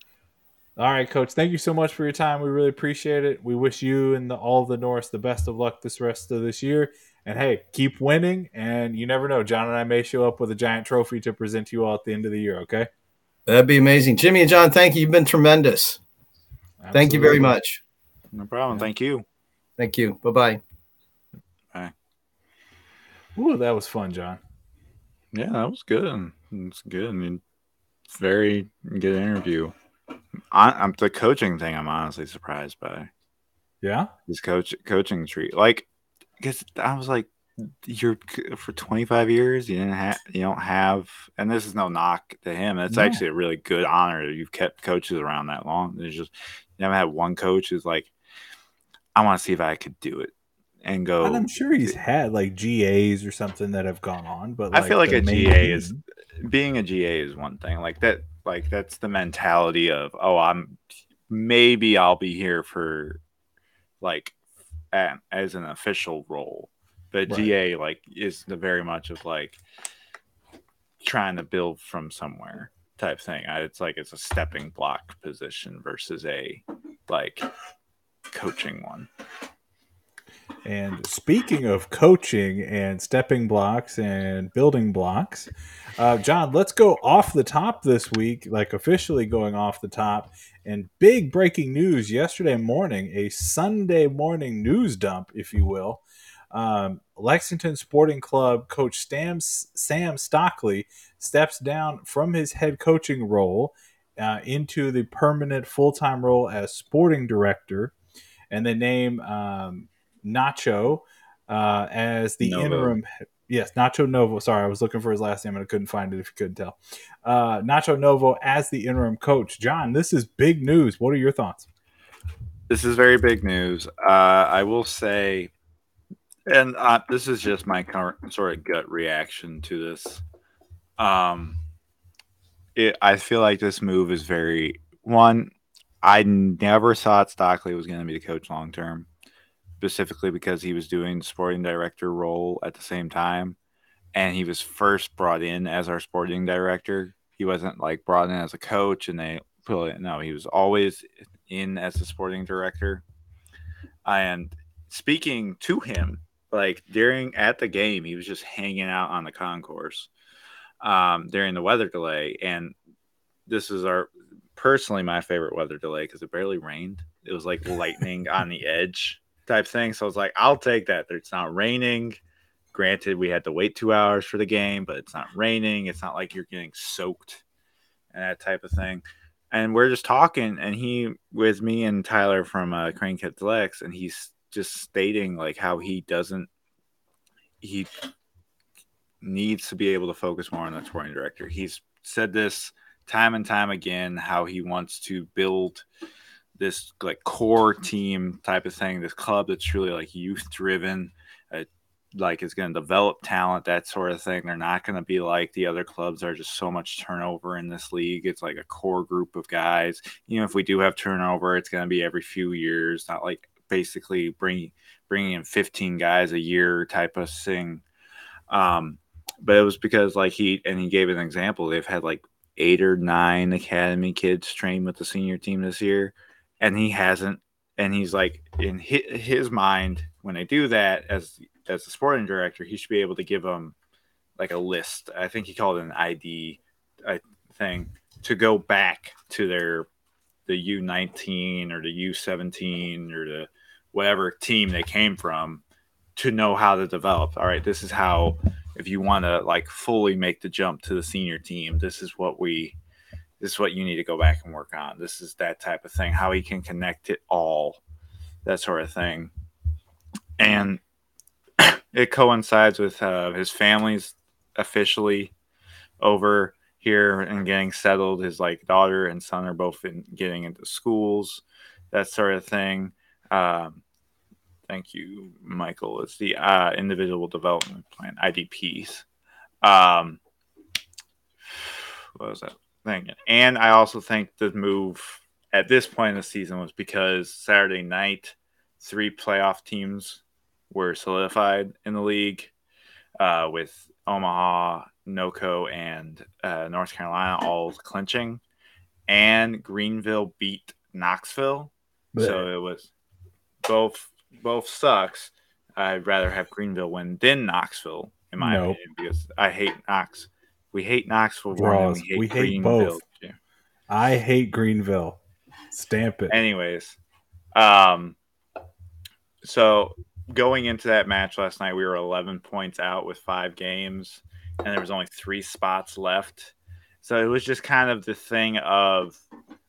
All right, coach. Thank you so much for your time. We really appreciate it. We wish you and the, all of the Norse the best of luck this rest of this year. And hey, keep winning. And you never know, Jon and I may show up with a giant trophy to present to you all at the end of the year. Okay.
That'd be amazing. Jimmie and Jon, thank you. You've been tremendous. Thank you very much.
No problem. Thank you.
Thank you. Bye bye. Bye.
Ooh, that was fun, Jon.
Yeah, that was good. It's good. I mean, very good interview. I, I'm the coaching thing. I'm honestly surprised by
Yeah.
his coach coaching tree. Like, because I was like, you're for 25 years. You didn't have. You don't have. And this is no knock to him. It's
No.
actually a really good honor that you've kept coaches around that long. There's just you haven't had one coach who's like, I want to see if I could do it and go.
And I'm sure he's had like GAs or something that have gone on, but
I feel like a
main
GA is being a GA is one thing. Like that, like that's the mentality of oh, I'm maybe I'll be here for like as an official role, but
Right.
GA like is the very much of like trying to build from somewhere type thing. It's like it's a stepping block position versus a like coaching one.
And speaking of coaching and stepping blocks and building blocks, uh, Jon, let's go off the top this week, like officially going off the top. And big breaking news yesterday morning, a Sunday morning news dump, if you will. Um, Lexington Sporting Club coach Sam, Sam Stockley steps down from his head coaching role uh, into the permanent full time role as sporting director. And they name um, Nacho uh, as the
Novo.
interim. Yes, Nacho Novo. Sorry, I was looking for his last name and I couldn't find it. If you couldn't tell, uh, Nacho Novo as the interim coach. Jon, this is big news. What are your thoughts?
This is very big news. Uh, I will say, and uh, this is just my current sort of gut reaction to this. Um, it, I feel like this move is very one. I never thought Stockley was going to be the coach long term, specifically because he was doing sporting director role at the same time, and he was first brought in as our sporting director. He wasn't like brought in as a coach, and they put. No, he was always in as the sporting director. And speaking to him, like during at the game, he was just hanging out on the concourse um, during the weather delay. And this is our personally my favorite weather delay because it barely rained. It was like lightning *laughs* on the edge type thing. So I was like, I'll take that. It's not raining. Granted, we had to wait two hours for the game, but it's not raining. It's not like you're getting soaked and that type of thing and we're just talking and he with me and tyler from uh, crane kids lex and he's just stating like how he doesn't he needs to be able to focus more on the sporting director he's said this time and time again how he wants to build this like core team type of thing this club that's really like youth driven uh, like is going to develop talent, that sort of thing. They're not going to be like the other clubs. There's just so much turnover in this league. It's like a core group of guys. You know, if we do have turnover, it's going to be every few years, not like basically bringing bringing in 15 guys a year type of thing. Um, but it was because like he and he gave an example. They've had like eight or nine academy kids train with the senior team this year, and he hasn't. And he's like in his mind when they do that as as the sporting director, he should be able to give them like a list. I think he called it an ID thing to go back to their the U nineteen or the U seventeen or the whatever team they came from to know how to develop. All right, this is how if you want to like fully make the jump to the senior team, this is what we this is what you need to go back and work on. This is that type of thing. How he can connect it all, that sort of thing, and *coughs* it coincides with uh, his family's officially over here and getting settled. His like daughter and son are both in getting into schools, that sort of thing. Um, thank you, Michael. It's the uh, individual development plan (IDPs). Um, what was that thing? And I also think the move at this point in the season was because Saturday night, three playoff teams were solidified in the league, uh, with Omaha, NoCo, and uh, North Carolina all clinching, and Greenville beat Knoxville. But, so it was both both sucks. I'd rather have Greenville win than Knoxville, in my nope. opinion, because I hate Knox. We hate Knoxville.
Draws. We hate, we hate both. Too. I hate Greenville. Stamp it.
Anyways, um, so going into that match last night, we were 11 points out with five games, and there was only three spots left. So it was just kind of the thing of,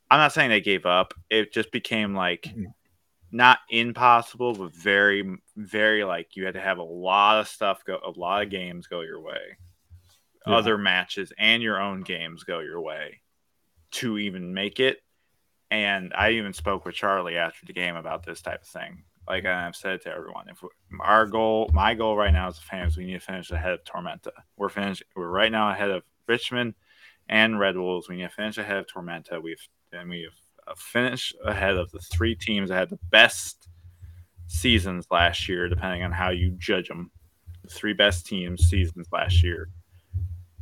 I'm not saying they gave up. It just became like mm-hmm not impossible, but very, very like you had to have a lot of stuff go, a lot of games go your way, yeah. other matches and your own games go your way to even make it. And I even spoke with Charlie after the game about this type of thing. Like I've said to everyone, if our goal, my goal right now as a fan is we need to finish ahead of Tormenta. We're finished. We're right now ahead of Richmond and Red Wolves. We need to finish ahead of Tormenta. We've and we have a finish ahead of the three teams that had the best seasons last year, depending on how you judge them. The three best teams seasons last year,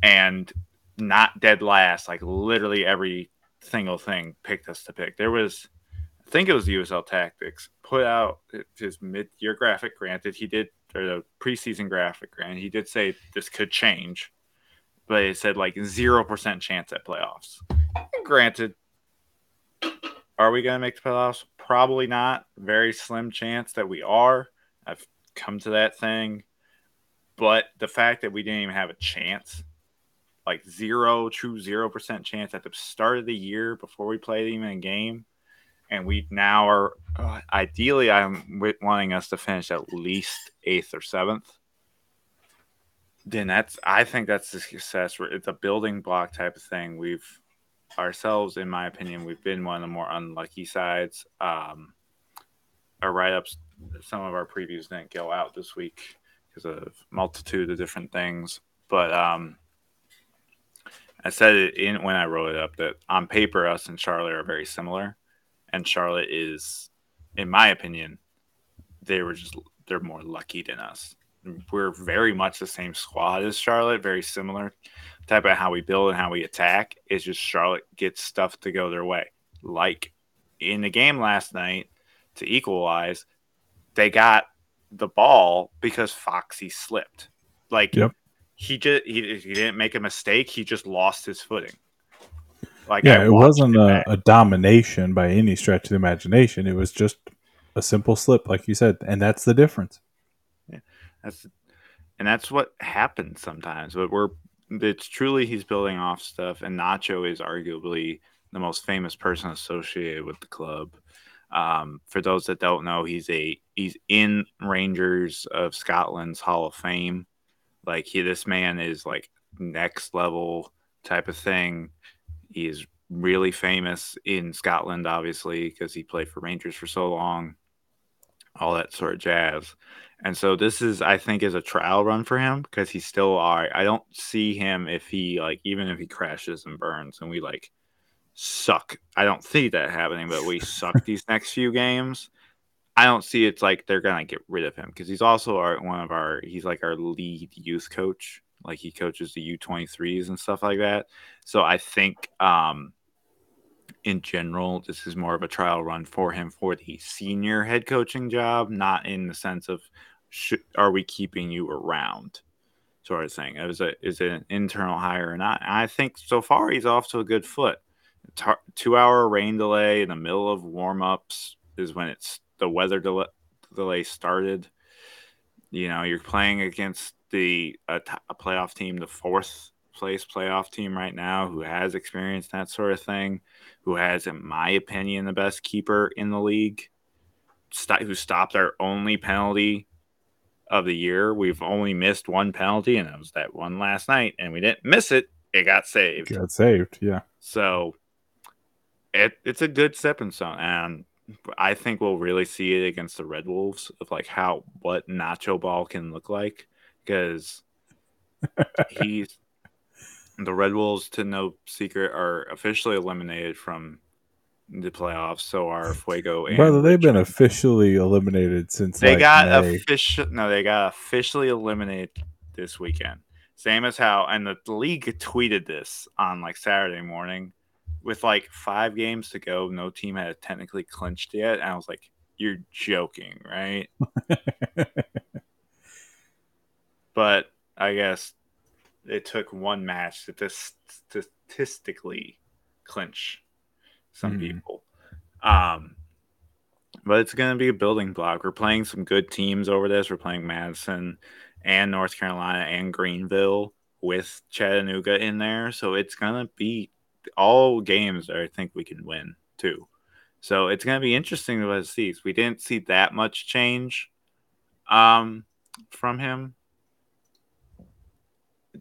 and not dead last. Like literally every single thing picked us to pick. There was, I think it was USL Tactics put out his mid-year graphic. Granted, he did or the preseason graphic. Granted, he did say this could change, but it said like zero percent chance at playoffs. And granted, are we going to make the playoffs? Probably not. Very slim chance that we are. I've come to that thing. But the fact that we didn't even have a chance, like zero, true 0% chance at the start of the year before we played even a game, and we now are uh, ideally, I'm wanting us to finish at least eighth or seventh. Then that's, I think that's a success. It's a building block type of thing. We've ourselves, in my opinion, we've been one of the more unlucky sides. Um, our write ups, some of our previews didn't go out this week because of multitude of different things. But um, I said it in when I wrote it up that on paper, us and Charlotte are very similar, and Charlotte is, in my opinion, they were just they're more lucky than us. We're very much the same squad as Charlotte, very similar type of how we build and how we attack is just Charlotte gets stuff to go their way. Like in the game last night to equalize, they got the ball because Foxy slipped. Like yep. he just he, he didn't make a mistake, he just lost his footing.
Like yeah, it wasn't a, a, domination by any stretch of the imagination. It was just a simple slip, like you said, and that's the difference.
Yeah, that's and that's what happens sometimes. But we're it's truly he's building off stuff, and Nacho is arguably the most famous person associated with the club. Um, for those that don't know, he's a he's in Rangers of Scotland's Hall of Fame. Like he, this man is like next level type of thing. He is really famous in Scotland, obviously, because he played for Rangers for so long. all that sort of jazz. And so this is, I think, is a trial run for him because he's still are. I don't see him if he like even if he crashes and burns and we like suck. I don't see that happening, but we suck these *laughs* next few games. I don't see it's like they're gonna get rid of him because he's also our one of our he's like our lead youth coach. Like he coaches the U twenty threes and stuff like that. So I think um in general, this is more of a trial run for him for the senior head coaching job, not in the sense of should, are we keeping you around sort of thing. It was a is it an internal hire or not? And I think so far he's off to a good foot. Tar- two hour rain delay in the middle of warm ups is when it's the weather delay, delay started. You know, you're playing against the a, t- a playoff team, the fourth place playoff team right now, who has experienced that sort of thing, who has, in my opinion, the best keeper in the league, st- who stopped our only penalty of the year. We've only missed one penalty, and it was that one last night, and we didn't miss it. It got saved.
Got saved, yeah.
So it it's a good stepping stone, and I think we'll really see it against the Red Wolves of like how what Nacho Ball can look like because *laughs* he's the Red Wolves to no secret are officially eliminated from the playoffs. So are *laughs* Fuego and
Brother, they've been officially eliminated since
They
like,
got
May.
official. No, they got officially eliminated this weekend. Same as how, and the league tweeted this on like Saturday morning, with like five games to go. No team had technically clinched yet, and I was like, "You're joking, right?" *laughs* but I guess it took one match to statistically clinch some
Mhm.
people. Um, but it's going to be a building block. We're playing some good teams over this. We're playing Madison and North Carolina and Greenville with Chattanooga in there. So it's going to be all games that I think we can win too. So it's going to be interesting to see. We didn't see that much change um, from him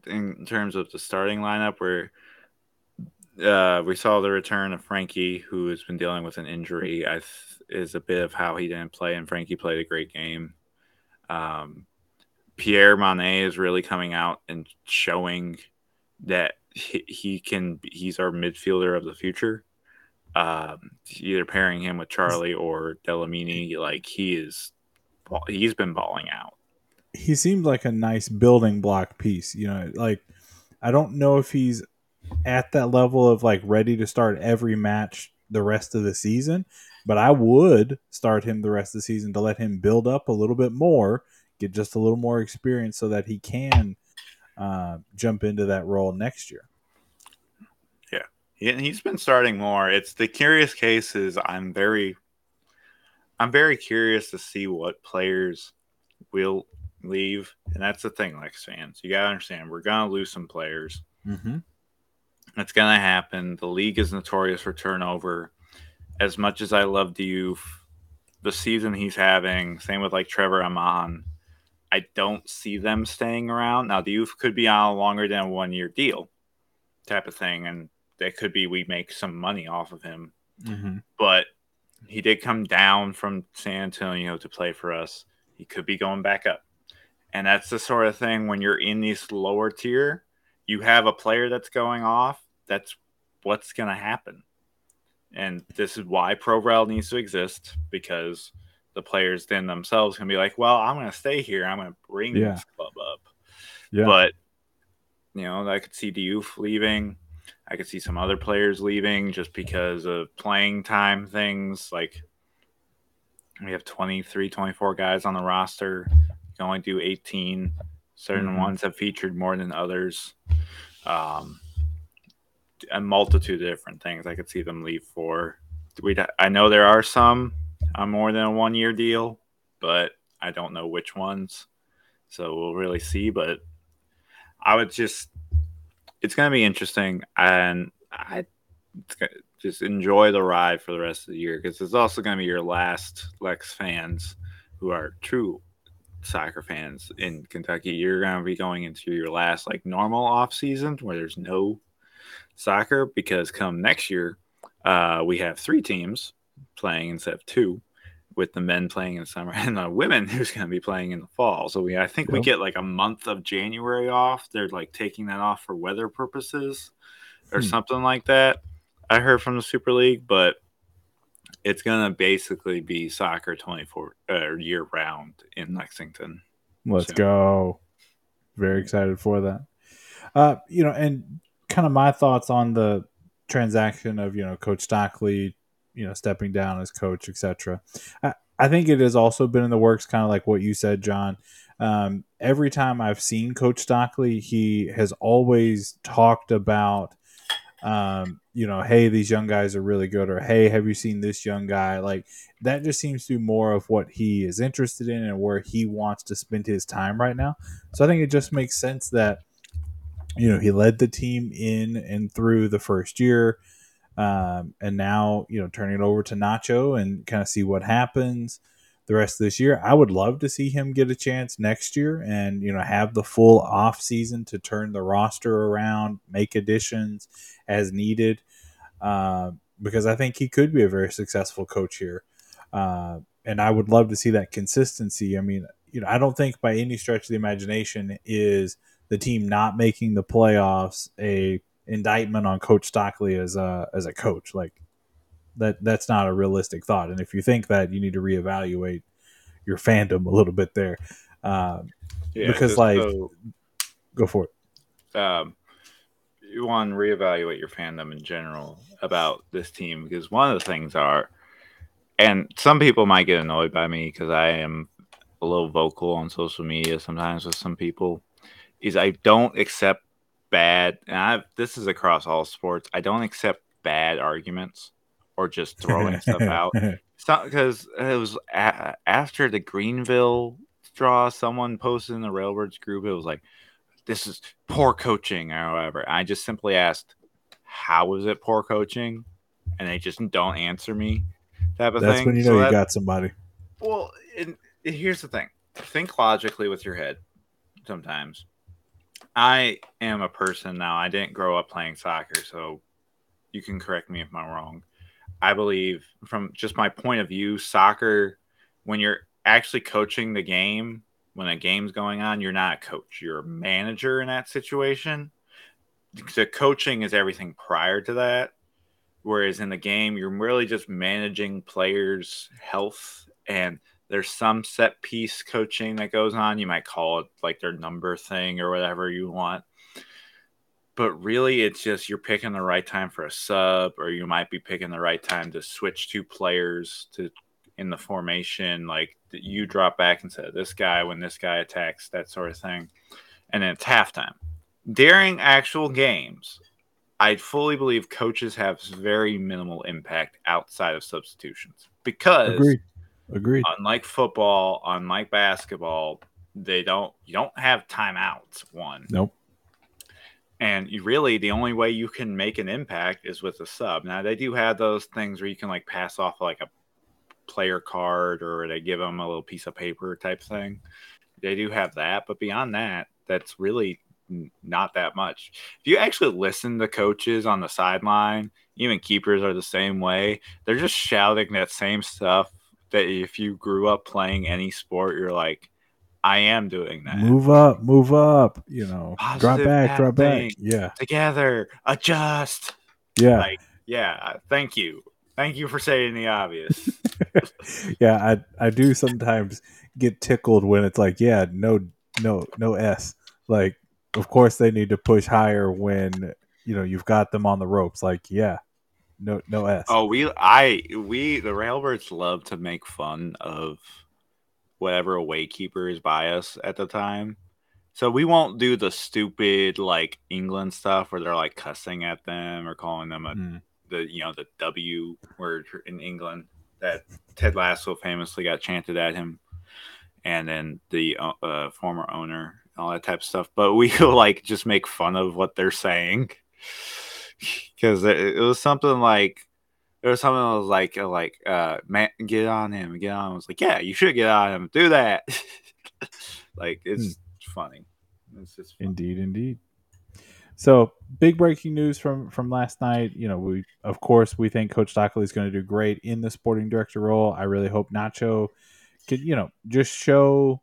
in terms of the starting lineup where uh, we saw the return of Frankie, who has been dealing with an injury. I th- is a bit of how he didn't play, and Frankie played a great game. Um, Pierre Monet is really coming out and showing that he, he can. He's our midfielder of the future. Um, either pairing him with Charlie or Delamini, like he is, he's been balling out.
He seemed like a nice building block piece. You know, like I don't know if he's at that level of like ready to start every match the rest of the season, but I would start him the rest of the season to let him build up a little bit more, get just a little more experience so that he can uh, jump into that role next year. Yeah.
He, he's been starting more. It's the curious case is I'm very, I'm very curious to see what players will leave, and that's the thing, like fans, you gotta understand we're gonna lose some players.
Mm-hmm.
It's gonna happen. The league is notorious for turnover. As much as I love Diouf, the season he's having, same with like Trevor Amann, I don't see them staying around. Now Diouf could be on a longer than a one year deal type of thing, and that could be we make some money off of him.
Mm-hmm.
But he did come down from San Antonio to play for us. He could be going back up. And that's the sort of thing when you're in this lower tier, you have a player that's going off, that's what's going to happen. And this is why ProRel needs to exist because the players then themselves can be like, well, I'm going to stay here. I'm going to bring
Yeah.
this club up.
Yeah.
But, you know, I could see Diouf leaving. I could see some other players leaving just because of playing time things. Like we have 23, 24 guys on the roster. Can only do 18. Certain
Mhm.
ones have featured more than others. Um, a multitude of different things I could see them leave for. We I know there are some on more than a one year deal, but I don't know which ones. So we'll really see. But I would just it's going to be interesting, and I just enjoy the ride for the rest of the year because it's also going to be your last Lex fans who are true soccer fans in Kentucky. You're going to be going into your last like normal off season where there's no soccer because come next year uh, we have three teams playing instead of two. with the men playing in the summer *laughs* and the women who's going to be playing in the fall. So we, I think yep. we get like a month of January off. They're like taking that off for weather purposes or hmm. something like that. I heard from the Super League, but it's going to basically be soccer 24 uh, year round in Lexington.
Let's go. Very excited for that. Uh, you know, and kind of my thoughts on the transaction of, you know, Coach Stockley you know stepping down as coach, etc. I, I think it has also been in the works, kind of like what you said, Jon. Um, every time I've seen Coach Stockley, he has always talked about, um, you know, hey, these young guys are really good, or hey, have you seen this young guy? Like that just seems to be more of what he is interested in and where he wants to spend his time right now. So I think it just makes sense that, you know, he led the team in and through the first year. Um, and now, you know, turning it over to Nacho and kind of see what happens the rest of this year. I would love to see him get a chance next year and, you know, have the full off season to turn the roster around, make additions as needed. Uh, because I think he could be a very successful coach here. Uh, and I would love to see that consistency. I mean, you know, I don't think by any stretch of the imagination is the team not making the playoffs a indictment on Coach Stockley as a as a coach. Like that that's not a realistic thought. And if you think that, you need to reevaluate your fandom a little bit there, um, yeah, because like so, go for it.
Um, you want to reevaluate your fandom in general about this team because one of the things are, and some people might get annoyed by me because I am a little vocal on social media sometimes with some people, is I don't accept bad, and I this is across all sports. I don't accept bad arguments or just throwing stuff out. *laughs* because it was a, after the Greenville draw, someone posted in the Railbirds group. It was like, "This is poor coaching," or whatever. I just simply asked, "How is it poor coaching?" And they just don't answer me. Type of
That's
thing.
when you know so you that, got somebody.
Well, and here's the thing: think logically with your head. Sometimes I am a person now. I didn't grow up playing soccer, so you can correct me if I'm wrong. I believe, from just my point of view, soccer, when you're actually coaching the game, when a game's going on, you're not a coach. You're a manager in that situation. The coaching is everything prior to that. Whereas in the game, you're really just managing players' health and there's some set piece coaching that goes on. You might call it like their number thing or whatever you want. But really, it's just you're picking the right time for a sub, or you might be picking the right time to switch two players to in the formation. Like you drop back and say this guy when this guy attacks, that sort of thing. And then it's halftime. During actual games, I fully believe coaches have very minimal impact outside of substitutions because Agreed
Agreed.
Unlike football, unlike basketball, they don't you don't have timeouts. One.
Nope.
And really the only way you can make an impact is with a sub. Now they do have those things where you can like pass off like a player card or they give them a little piece of paper type thing. They do have that, but beyond that, that's really not that much. If you actually listen to coaches on the sideline, even keepers are the same way. They're just shouting that same stuff that if you grew up playing any sport, you're like, I am doing that.
Move up, move up. You know, Positive drop back, drop back. Yeah,
together, adjust.
Yeah,
like yeah. Thank you, thank you for saying the obvious. *laughs*
yeah, I I do sometimes get tickled when it's like, yeah, no, no, no s. Like, of course they need to push higher when you know you've got them on the ropes. Like, yeah, no no S.
Oh, we I we the Railbirds love to make fun of whatever away keeper is by us at the time. So we won't do the stupid like England stuff where they're like cussing at them or calling them a mm. the you know the W word in England that Ted Lasso famously got chanted at him, and then the uh, uh former owner all that type of stuff. But we *laughs* like just make fun of what they're saying *laughs* because it, it, was something like there was something that was like uh, like uh man get on him get on him. I was like yeah you should get on him do that *laughs* like it's hmm. funny it's
just funny. indeed indeed So big breaking news from from last night. You know, we of course we think Coach Stockley is going to do great in the sporting director role. I really hope Nacho can you know just show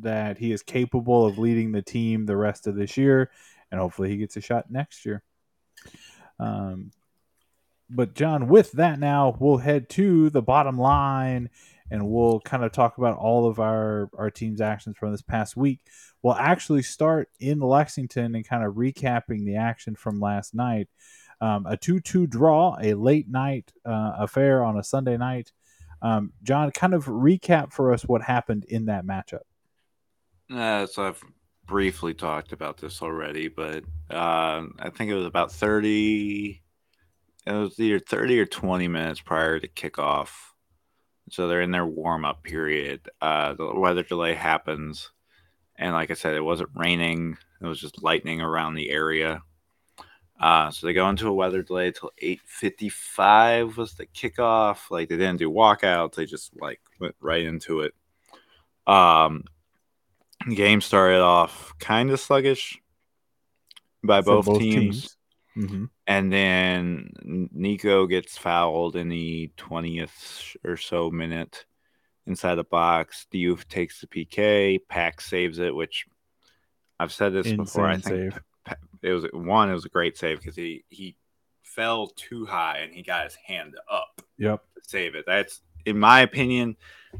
that he is capable of leading the team the rest of this year, and hopefully he gets a shot next year. Um, but Jon, with that now, we'll head to the bottom line and we'll kind of talk about all of our our team's actions from this past week. We'll actually start in Lexington and kind of recapping the action from last night. Um, a two-two draw, a late night uh, affair on a Sunday night. Um, Jon, kind of recap for us what happened in that matchup.
Uh, so I've briefly talked about this already, but uh, I think it was about thirty. It was either thirty or twenty minutes prior to kickoff so they're in their warm up period. Uh, the weather delay happens. And like I said, it wasn't raining, it was just lightning around the area. Uh, so they go into a weather delay till 8.55 was the kickoff. Like they didn't do walkouts, they just like went right into it. Um, game started off kind of sluggish by both, both, teams. teams. Mm-hmm. And then Nico gets fouled in the 20th or so minute inside the box. Diouf takes the PK. Pack saves it, which I've said this Insane before. I think save. it was one. It was a great save because he he fell too high and he got his hand up.
Yep.
To save it. That's in my opinion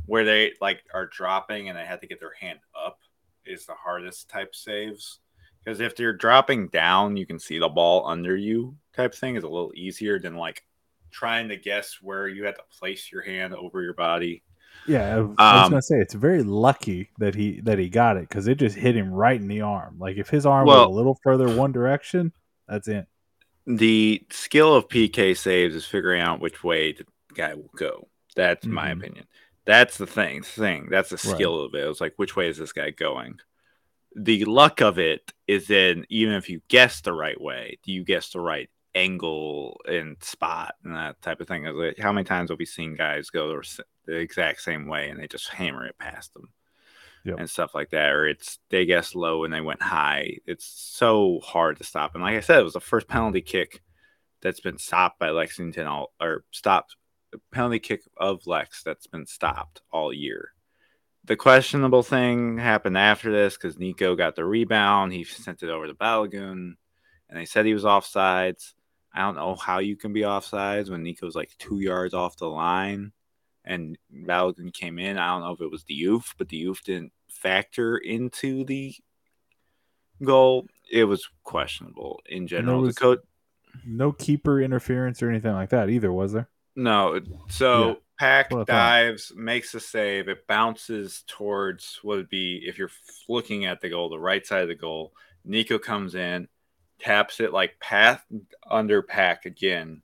where they like are dropping and they had to get their hand up is the hardest type saves because if you're dropping down, you can see the ball under you type thing is a little easier than like trying to guess where you had to place your hand over your body.
Yeah, I, um, I was gonna say it's very lucky that he that he got it because it just hit him right in the arm. Like if his arm well, was a little further one direction, that's it.
The skill of PK saves is figuring out which way the guy will go. That's mm-hmm. my opinion. That's the thing. Thing. That's the skill right. of it. It's like which way is this guy going? The luck of it is in even if you guess the right way, do you guess the right angle and spot and that type of thing? Like how many times have we seen guys go the exact same way and they just hammer it past them? Yep. and stuff like that, or it's they guessed low and they went high. It's so hard to stop. And like I said, it was the first penalty kick that's been stopped by Lexington all or stopped penalty kick of Lex that's been stopped all year the questionable thing happened after this because Nico got the rebound. He sent it over to Balogun, and they said he was offsides. I don't know how you can be offsides when Nico's like two yards off the line and Balogun came in. I don't know if it was the youth, but the youth didn't factor into the goal. It was questionable in general. The coach,
no keeper interference or anything like that either, was there?
No. So. Yeah Pack dives, makes a save. It bounces towards what would be if you're looking at the goal, the right side of the goal. Nico comes in, taps it like path under Pack again,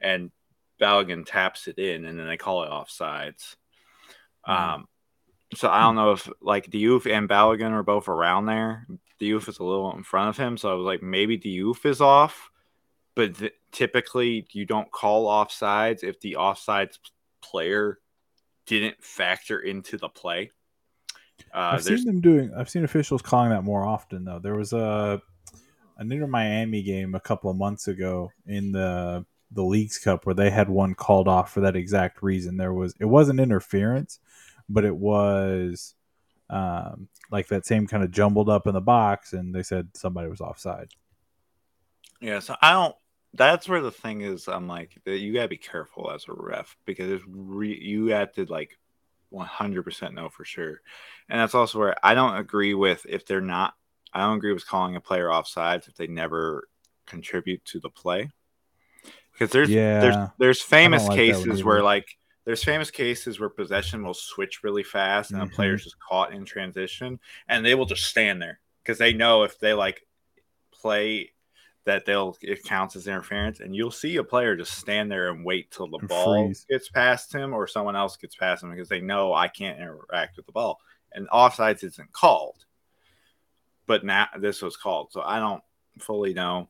and Balogun taps it in, and then they call it offsides. Mm-hmm. Um, so I don't know if like Diouf and Balogun are both around there. Diouf is a little in front of him, so I was like maybe Diouf is off, but th- typically you don't call offsides if the offsides player didn't factor into the play.
Uh, I've seen them doing. I've seen officials calling that more often though. There was a an Inter Miami game a couple of months ago in the the Leagues Cup where they had one called off for that exact reason. There was it wasn't interference, but it was um, like that same kind of jumbled up in the box, and they said somebody was offside.
Yeah, so I don't that's where the thing is. I'm like, you gotta be careful as a ref because it's re- you have to like 100% know for sure. And that's also where I don't agree with if they're not. I don't agree with calling a player offsides if they never contribute to the play. Because there's yeah, there's there's famous like cases where like there's famous cases where possession will switch really fast and mm-hmm. the player's just caught in transition and they will just stand there because they know if they like play that they'll it counts as interference, and you'll see a player just stand there and wait till the and ball freeze. gets past him or someone else gets past him because they know I can't interact with the ball. And offsides isn't called, but now this was called, so I don't fully know.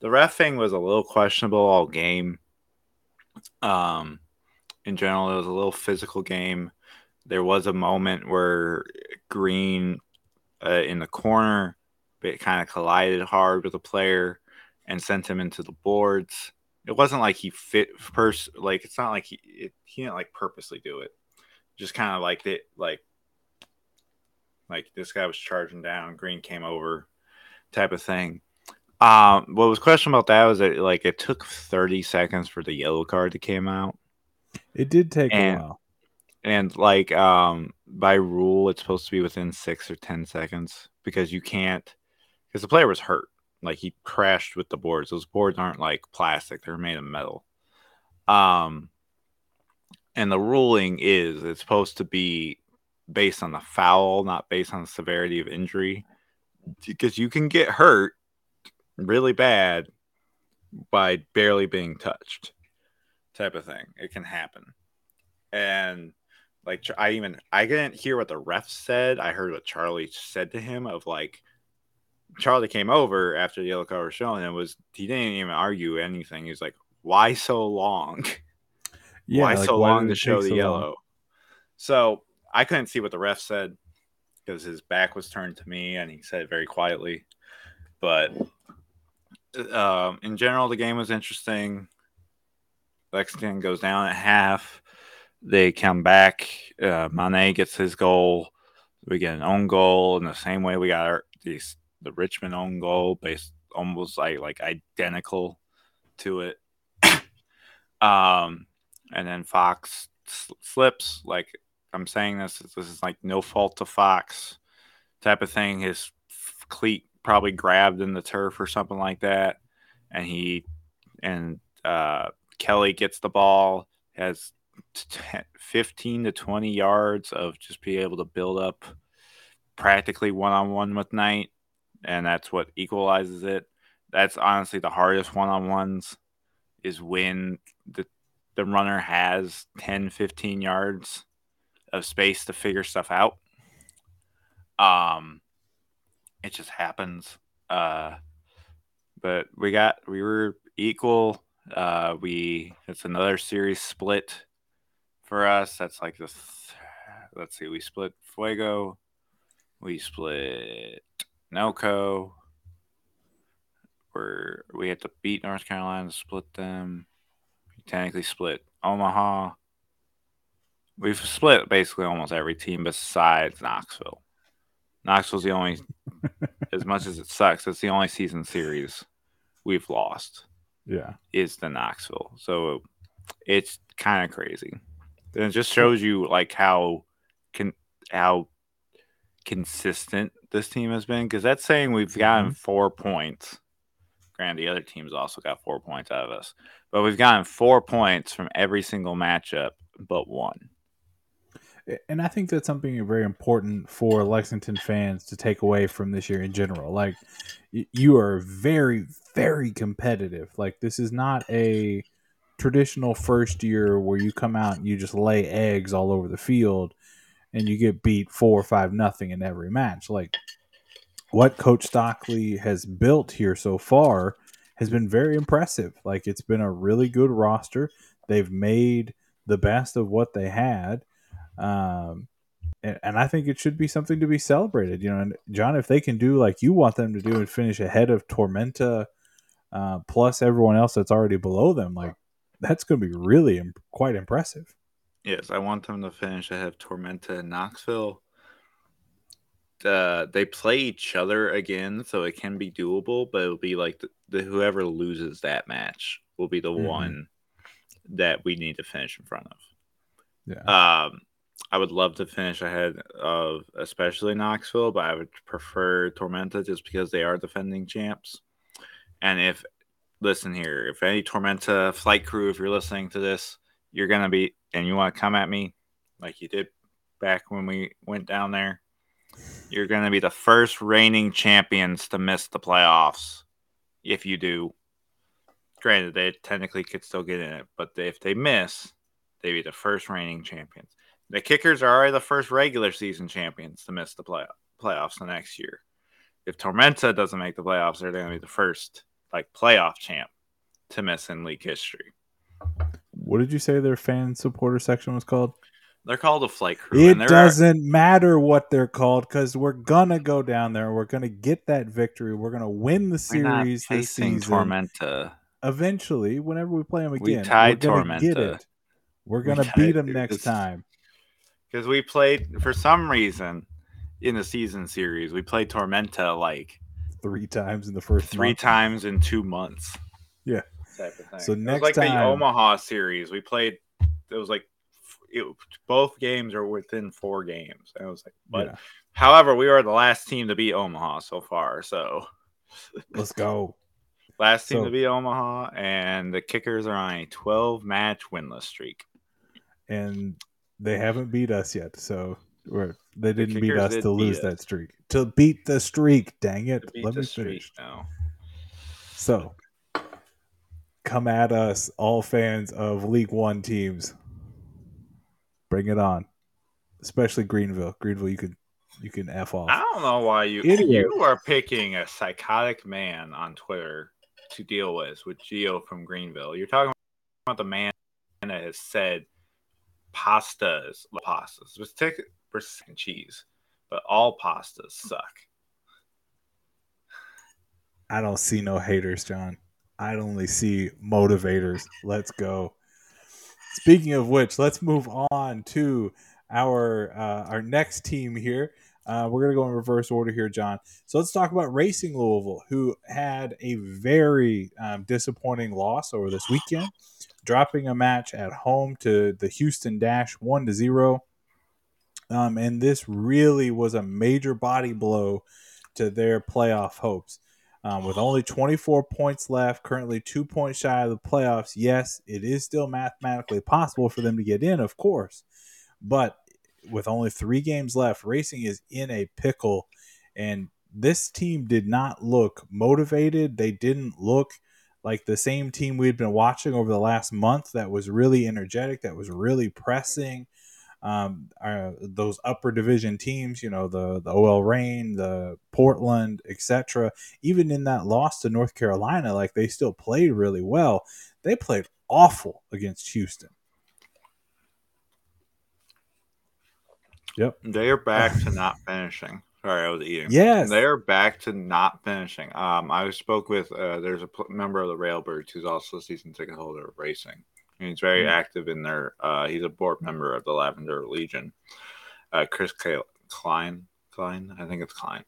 The ref thing was a little questionable all game. Um, in general, it was a little physical game. There was a moment where Green uh, in the corner it kind of collided hard with a player and sent him into the boards. It wasn't like he fit pers like it's not like he it, he didn't like purposely do it. Just kind of like it like like this guy was charging down, Green came over, type of thing. Um, what was question about that was that like it took 30 seconds for the yellow card to came out.
It did take
And-
a while.
And like um by rule it's supposed to be within 6 or 10 seconds because you can't cuz the player was hurt. Like he crashed with the boards. Those boards aren't like plastic, they're made of metal. Um and the ruling is it's supposed to be based on the foul, not based on the severity of injury because you can get hurt really bad by barely being touched type of thing. It can happen. And like I even I didn't hear what the ref said. I heard what Charlie said to him of like Charlie came over after the yellow card was shown and was he didn't even argue anything. He was like, "Why so long? *laughs*
Yeah,
why
like,
so
why
long to show the
so long?
yellow?" So I couldn't see what the ref said because his back was turned to me and he said it very quietly. But um, in general, the game was interesting. Lexington goes down at half. They come back. Uh, Mane gets his goal. We get an own goal in the same way we got our these the Richmond own goal, based almost like like identical to it. *coughs* um, and then Fox slips. Like I'm saying this, this is like no fault to Fox type of thing. His cleat probably grabbed in the turf or something like that, and he and uh, Kelly gets the ball, has t- 15 to 20 yards of just be able to build up practically one on one with Knight, and that's what equalizes it. That's honestly the hardest one on ones is when the the runner has 10 15 yards of space to figure stuff out. Um it just happens. Uh but we got we were equal. Uh we it's another series split for us. That's like the th- let's see, we split Fuego, we split Noco. We're we had to beat North Carolina split them. We technically split Omaha. We've split basically almost every team besides Knoxville. Knoxville's the only *laughs* as much as it sucks, it's the only season series we've lost
Yeah.
is the Knoxville. So it's kind of crazy. And it just shows you like how can how consistent this team has been because that's saying we've gotten mm-hmm. four points. Granted, the other teams also got four points out of us, but we've gotten four points from every single matchup but one.
and I think that's something very important for Lexington fans to take away from this year in general. Like, you are very, very competitive. Like, this is not a traditional first year where you come out and you just lay eggs all over the field and you get beat four or five nothing in every match. Like, what Coach Stockley has built here so far has been very impressive. Like, it's been a really good roster. They've made the best of what they had um, and, and I think it should be something to be celebrated. You know, and John, if they can do like you want them to do and finish ahead of Tormenta, uh, plus everyone else that's already below them, like that's going to be really Im- quite impressive.
Yes, I want them to finish I have Tormenta and Knoxville. Uh, they play each other again, so it can be doable, but it'll be like the, the whoever loses that match will be the
Mhm.
one that we need to finish in front of.
Yeah,
Um, I would love to finish ahead of especially Knoxville, but I would prefer Tormenta just because they are defending champs. And if listen here, if any Tormenta flight crew, if you're listening to this, you're gonna be and you want to come at me like you did back when we went down there, you're gonna be the first reigning champions to miss the playoffs. If you do, granted they technically could still get in it, but if they miss, they'd be the first reigning champions. The Kickers are already the first regular season champions to miss the play- playoffs the next year. If Tormenta doesn't make the playoffs, they're going to be the first like playoff champ to miss in league history.
What did you say their fan supporter section was called?
They're called a flight crew.
It doesn't matter what they're called because we're gonna go down there. We're gonna get that victory. We're gonna win the series this
facing
season.
Tormenta.
Eventually, whenever we play them
We
again,
tied
we're gonna get it. We're gonna
tied-
beat them next time.
Because we played for some reason in the season series, we played Tormenta like
Three times in the first
three
month.
times in two months.
Yeah.
Type of thing.
So next
like the Omaha series. We played. It was like it, both games are within four games. I was like, but
Yeah.
however, we are the last team to beat Omaha so far. So
Let's go. *laughs*
last team
So-
to beat Omaha, and the Kickers are on a 12 match winless streak.
And they haven't beat us yet, so we're they didn't beat us
did
to
beat
lose
us.
that streak. To beat the streak, dang it. Let me
streak
finish.
now.
So, come at us, all fans of League One teams. Bring it on, especially Greenville. Greenville, you can you can f off.
I don't know why you
Idiot.
you are picking a psychotic man on Twitter to deal with with Geo from Greenville. You're talking about the man that has said pastas, pastas, with tick percent cheese, but all pastas suck.
I don't see no haters, John. I only see motivators. Let's go. Speaking of which, let's move on to our uh, our next team here. Uh, we're gonna go in reverse order here, John. So let's talk about Racing Louisville, who had a very um, disappointing loss over this weekend, dropping a match at home to the Houston Dash one to zero. Um, and this really was a major body blow to their playoff hopes. Um, with only 24 points left, currently two points shy of the playoffs. Yes, it is still mathematically possible for them to get in, of course. But with only three games left, Racing is in a pickle. And this team did not look motivated. They didn't look like the same team we'd been watching over the last month that was really energetic, that was really pressing um, uh, those upper division teams, you know, the the OL Reign, the Portland, etc. Even in that loss to North Carolina, like they still played really well. They played awful against Houston. Yep.
They are back to *laughs* not finishing. Sorry, I was eating.
Yes.
They are back to not finishing. Um, I spoke with uh, there's a pl- member of the Railbirds who's also a season ticket holder of racing. And he's very
Mm.
active in their. Uh, he's a board member of the Lavender Legion. Uh, Chris K- Klein, Klein, I think it's Klein.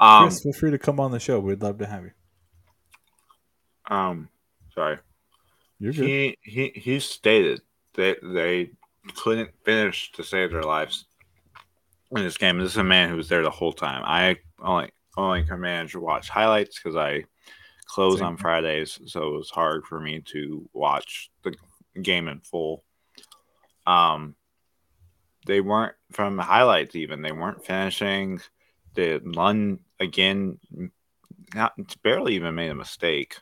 Um,
Chris, feel free to come on the show. We'd love to have you.
um, sorry.
You're good.
He he he stated that they couldn't finish to save their lives in this game. This is a man who was there the whole time. I only only can manage to watch highlights because I close
Same
on. Fridays, so it was hard for me to watch the game in full. Um, they weren't from the highlights even. They weren't finishing. The Lund again, not barely even made a mistake.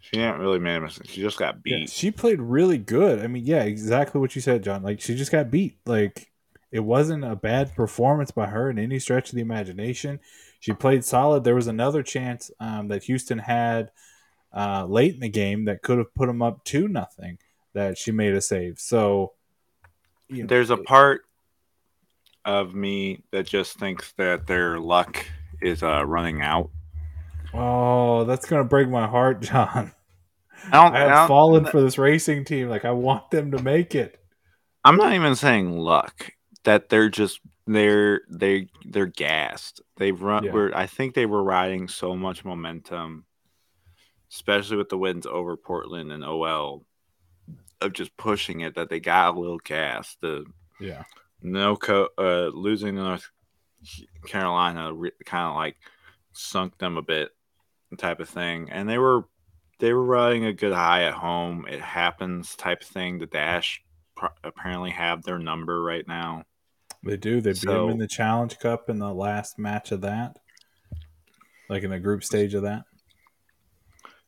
She didn't really make a mistake. She just got
Yeah,
beat.
she played really good. I mean, yeah, exactly what you said, John. Like she just got beat. Like it wasn't a bad performance by her in any stretch of the imagination. She played solid. There was another chance um, that Houston had uh, late in the game that could have put them up two nothing. That she made a save. So you know,
There's a part of me that just thinks that their luck is uh, running out.
oh, that's gonna break my heart, *laughs* John.
I don't.
I
I
have
don't-
fallen for this racing team. Like I want them to make it.
I'm not even saying luck. That they're just they're they they're gassed. They've run.
Yeah.
Were I think they were riding so much momentum, especially with the wins over Portland and OL, of just pushing it that they got a little gas. The
Yeah.
no co- uh, losing North Carolina re- kind of like sunk them a bit, type of thing. And they were they were riding a good high at home. It happens, type of thing. The Dash pro- apparently have their number right now.
They do. They beat them in the Challenge Cup in the last match of that, like in the group stage of that.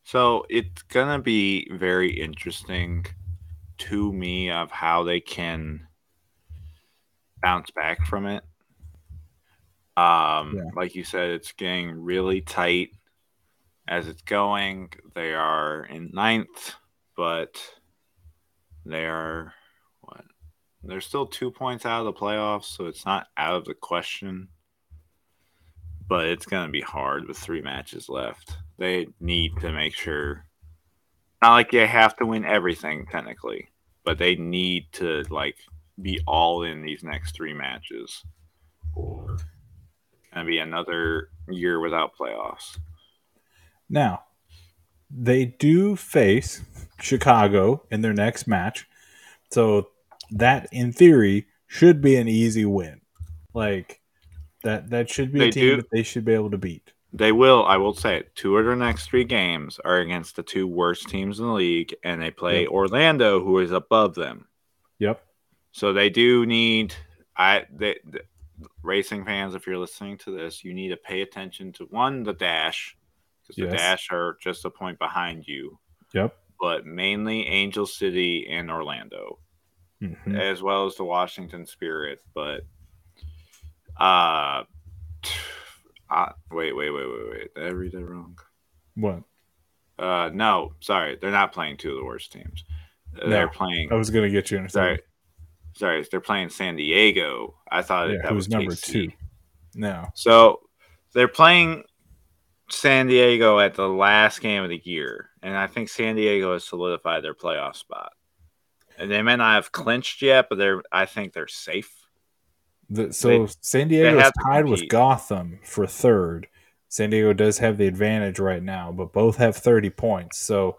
So it's gonna be very interesting to me of how they can bounce back from it. Um,
Yeah.
like you said, it's getting really tight as it's going. They are in ninth, but they are what They're still two points out of the playoffs, so it's not out of the question. But it's going to be hard with three matches left. They need to make sure. Not like they have to win everything technically, but they need to like be all in these next three matches. Or gonna be another year without playoffs.
Now, they do face Chicago in their next match. So that in theory should be an easy win. Like that that should be
They
a team
do.
that they should be able to beat.
They will, I will say it, two of their next three games are against the two worst teams in the league, and they play
Yep.
Orlando, who is above them.
Yep.
So they do need I they, the racing fans, if you're listening to this, you need to pay attention to one the dash because the dash are just a point behind you,
Yep.
but mainly Angel City and Orlando,
Mhm.
as well as the Washington Spirit. But uh, uh wait, wait, wait, wait, wait. Did I read that wrong?
What?
Uh, no, sorry, they're not playing two of the worst teams.
No.
They're playing.
I was gonna get you in a
Sorry,
second.
sorry, they're playing San Diego. I thought
Yeah,
that
who's
was
number two? No.
So they're playing San Diego at the last game of the year, and I think San Diego has solidified their playoff spot. And they may not have clinched yet, but they're. I think they're safe.
The, so San Diego is tied with. Gotham for third. San Diego does have the advantage right now, but both have 30 points. So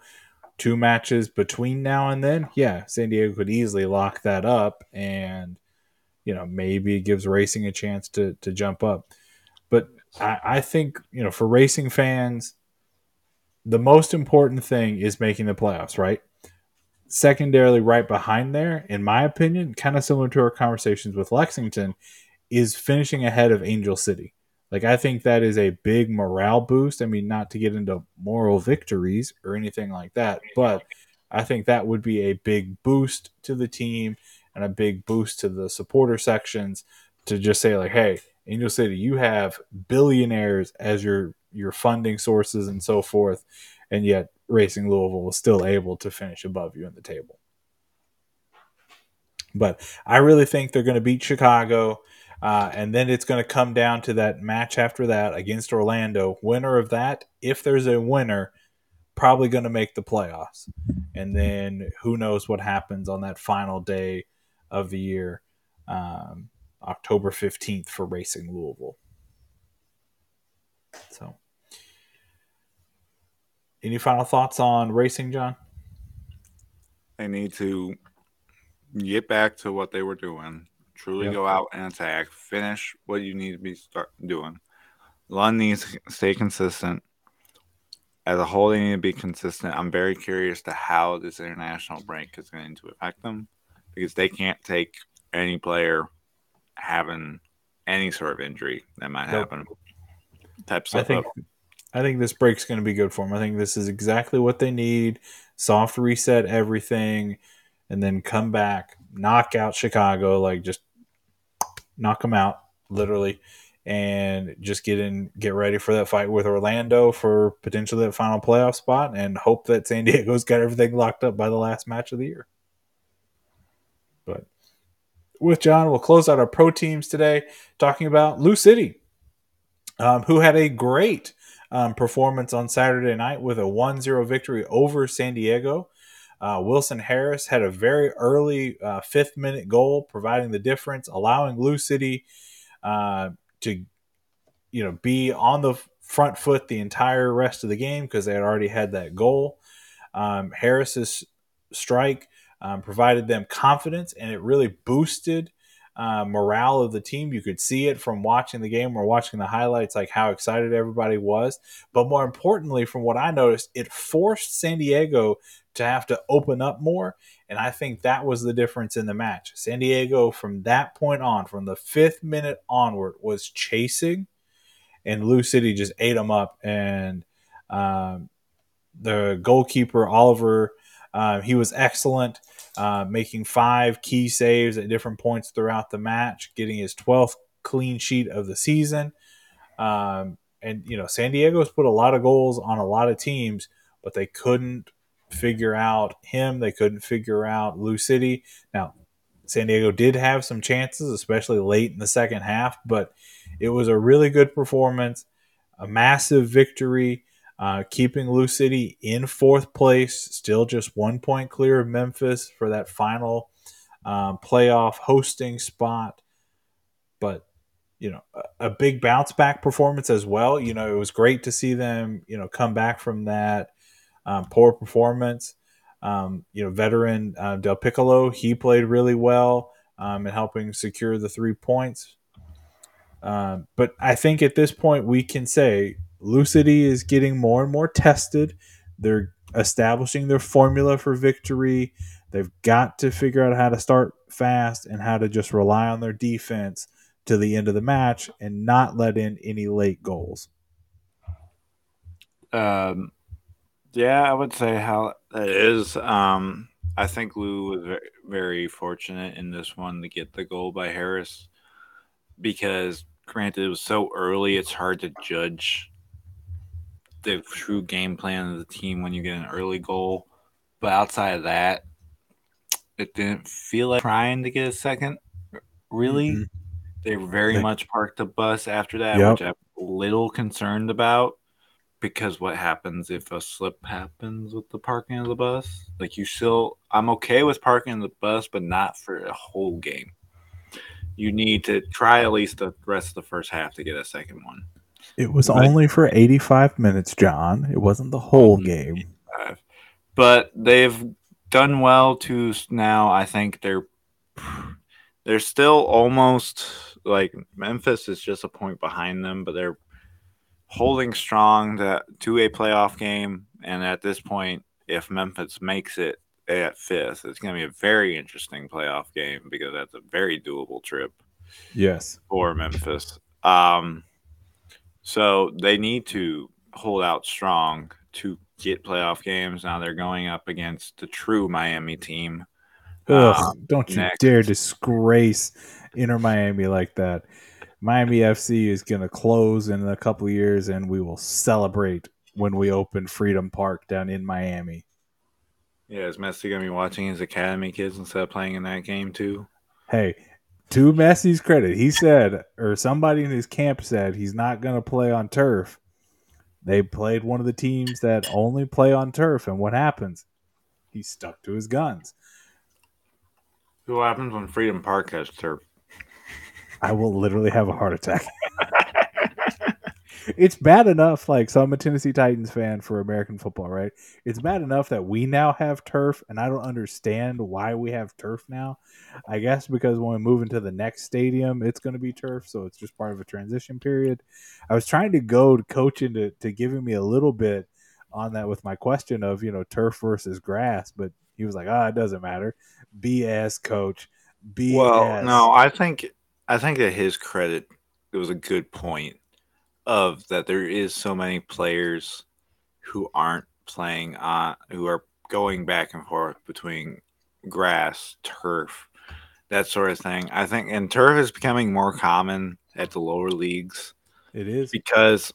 two matches between now and then, yeah, San Diego could easily lock that up and you know, maybe it gives racing a chance to to jump up. But I, I think, you know, for racing fans, the most important thing is making the playoffs, right? Secondarily, right behind there, in my opinion, kind of similar to our conversations with Lexington, is finishing ahead of Angel City. Like I think that is a big morale boost. I mean, not to get into moral victories or anything like that, but I think that would be a big boost to the team and a big boost to the supporter sections to just say like, "Hey, Angel City, you have billionaires as your your funding sources and so forth, and yet Racing Louisville was still able to finish above you in the table." But I really think they're going to beat Chicago. Uh, and then it's going to come down to that match after that against Orlando. Winner of that, if there's a winner, probably going to make the playoffs. And then who knows what happens on that final day of the year, um, October 15th for Racing Louisville. So, any final thoughts on racing, John?
They need to get back to what they were doing. Truly
Yep.
go out and attack. Finish what you need to be start doing. Lund needs to stay consistent. As a whole, they need to be consistent. I'm very curious to how this international break is going to affect them because they can't take any player having any sort of injury that might happen. Type
I
stuff
think
up.
I think this break's going to be good for them. I think this is exactly what they need. Soft reset everything, and then come back, knock out Chicago, like just knock them out, literally, and just get in, get ready for that fight with Orlando for potentially that final playoff spot, and hope that San *laughs* Diego's got everything locked up by the last match of the year. But with John, we'll close out our pro teams today, talking about Lou City, um, who had a great um, performance on Saturday night with a 1 0 victory over San Diego. Uh, Wilson Harris had a very early uh, fifth minute goal, providing the difference, allowing Lou City uh, to, you know, be on the front foot the entire rest of the game because they had already had that goal. Um, Harris's strike um, provided them confidence, and it really boosted uh, morale of the team. You could see it from watching the game or watching the highlights, like how excited everybody was. But more importantly, from what I noticed, it forced San Diego to have to open up more. And I think that was the difference in the match. San Diego, from that point on, from the fifth minute onward, was chasing, and Lou City just ate them up. And um, the goalkeeper, Oliver, uh, he was excellent uh, making five key saves at different points throughout the match, getting his 12th clean sheet of the season. Um, and, you know, San Diego's put a lot of goals on a lot of teams, but they couldn't figure out him. They couldn't figure out Lou City. Now, San Diego did have some chances, especially late in the second half, but it was a really good performance, a massive victory, uh, keeping Lou City in fourth place, still just one point clear of Memphis for that final um, playoff hosting spot. But you know, a, a big bounce back performance as well. You know, it was great to see them, you know, come back from that um, poor performance. Um, you know, veteran uh, Del Piccolo, he played really well um, in helping secure the three points. Um, but I think at this point we can say Lou City is getting more and more tested. They're establishing their formula for victory. They've got to figure out how to start fast and how to just rely on their defense to the end of the match and not let in any late goals.
Um, yeah, I would say how that is. Um, I think Lou was very fortunate in this one to get the goal by Harris because, granted, it was so early, it's hard to judge the true game plan of the team when you get an early goal. But outside of that, it didn't feel like trying to get a second, really. Mm-hmm. They very they, much parked the bus after that, yep. which I'm a little concerned about because what happens if a slip happens with the parking of the bus? Like you still, I'm okay with parking the bus, but not for a whole game. You need to try at least the rest of the first half to get a second one.
It was but, only for 85 minutes, John. It wasn't the whole game.
But they've done well to now. I think they're they're still almost like Memphis is just a point behind them, but they're holding strong to, to a playoff game. And at this point, if Memphis makes it at fifth, it's going to be a very interesting playoff game because that's a very doable trip.
Yes,
for Memphis. Um, so they need to hold out strong to get playoff games. Now they're going up against the true Miami team.
Ugh, um, don't you next. dare disgrace Inter Miami like that. Miami FC is going to close in a couple years, and we will celebrate when we open Freedom Park down in Miami.
Yeah, is Messi going to be watching his academy kids instead of playing in that game too?
Hey, to Messi's credit, he said, or somebody in his camp said, he's not going to play on turf. They played one of the teams that only play on turf, and what happens? He stuck to his guns.
What happens when Freedom Park has turf?
I will literally have a heart attack. *laughs* it's bad enough. Like, so I'm a Tennessee Titans fan for American football, right? It's bad enough that we now have turf, and I don't understand why we have turf now. I guess because when we move into the next stadium, it's going to be turf, so it's just part of a transition period. I was trying to goad coach into to giving me a little bit on that with my question of you know turf versus grass, but he was like, "Ah, oh, it doesn't matter." BS, coach. BS.
Well, no, I think I think that his credit, it was a good point of that there is so many players who aren't playing on who are going back and forth between grass, turf, that sort of thing. I think and turf is becoming more common at the lower leagues.
It is
because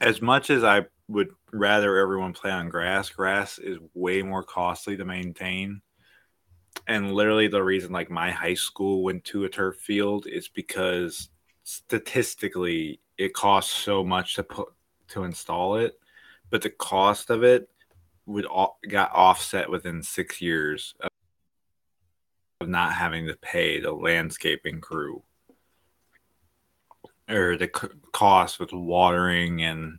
as much as I would rather everyone play on grass, grass is way more costly to maintain and literally the reason like my high school went to a turf field is because statistically it costs so much to put to install it but the cost of it would all, got offset within six years of, of not having to pay the landscaping crew or the c- cost with watering and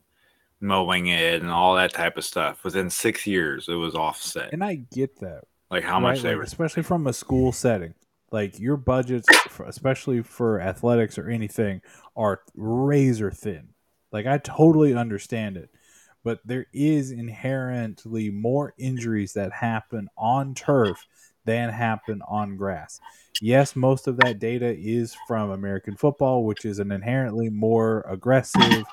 mowing it and all that type of stuff. Within six years it was offset.
And i get that.
Like how much they
like,
were,
especially from a school setting. Like your budgets, for, especially for athletics or anything, are razor thin. Like I totally understand it, but there is inherently more injuries that happen on turf than happen on grass. Yes, most of that data is from American football, which is an inherently more aggressive,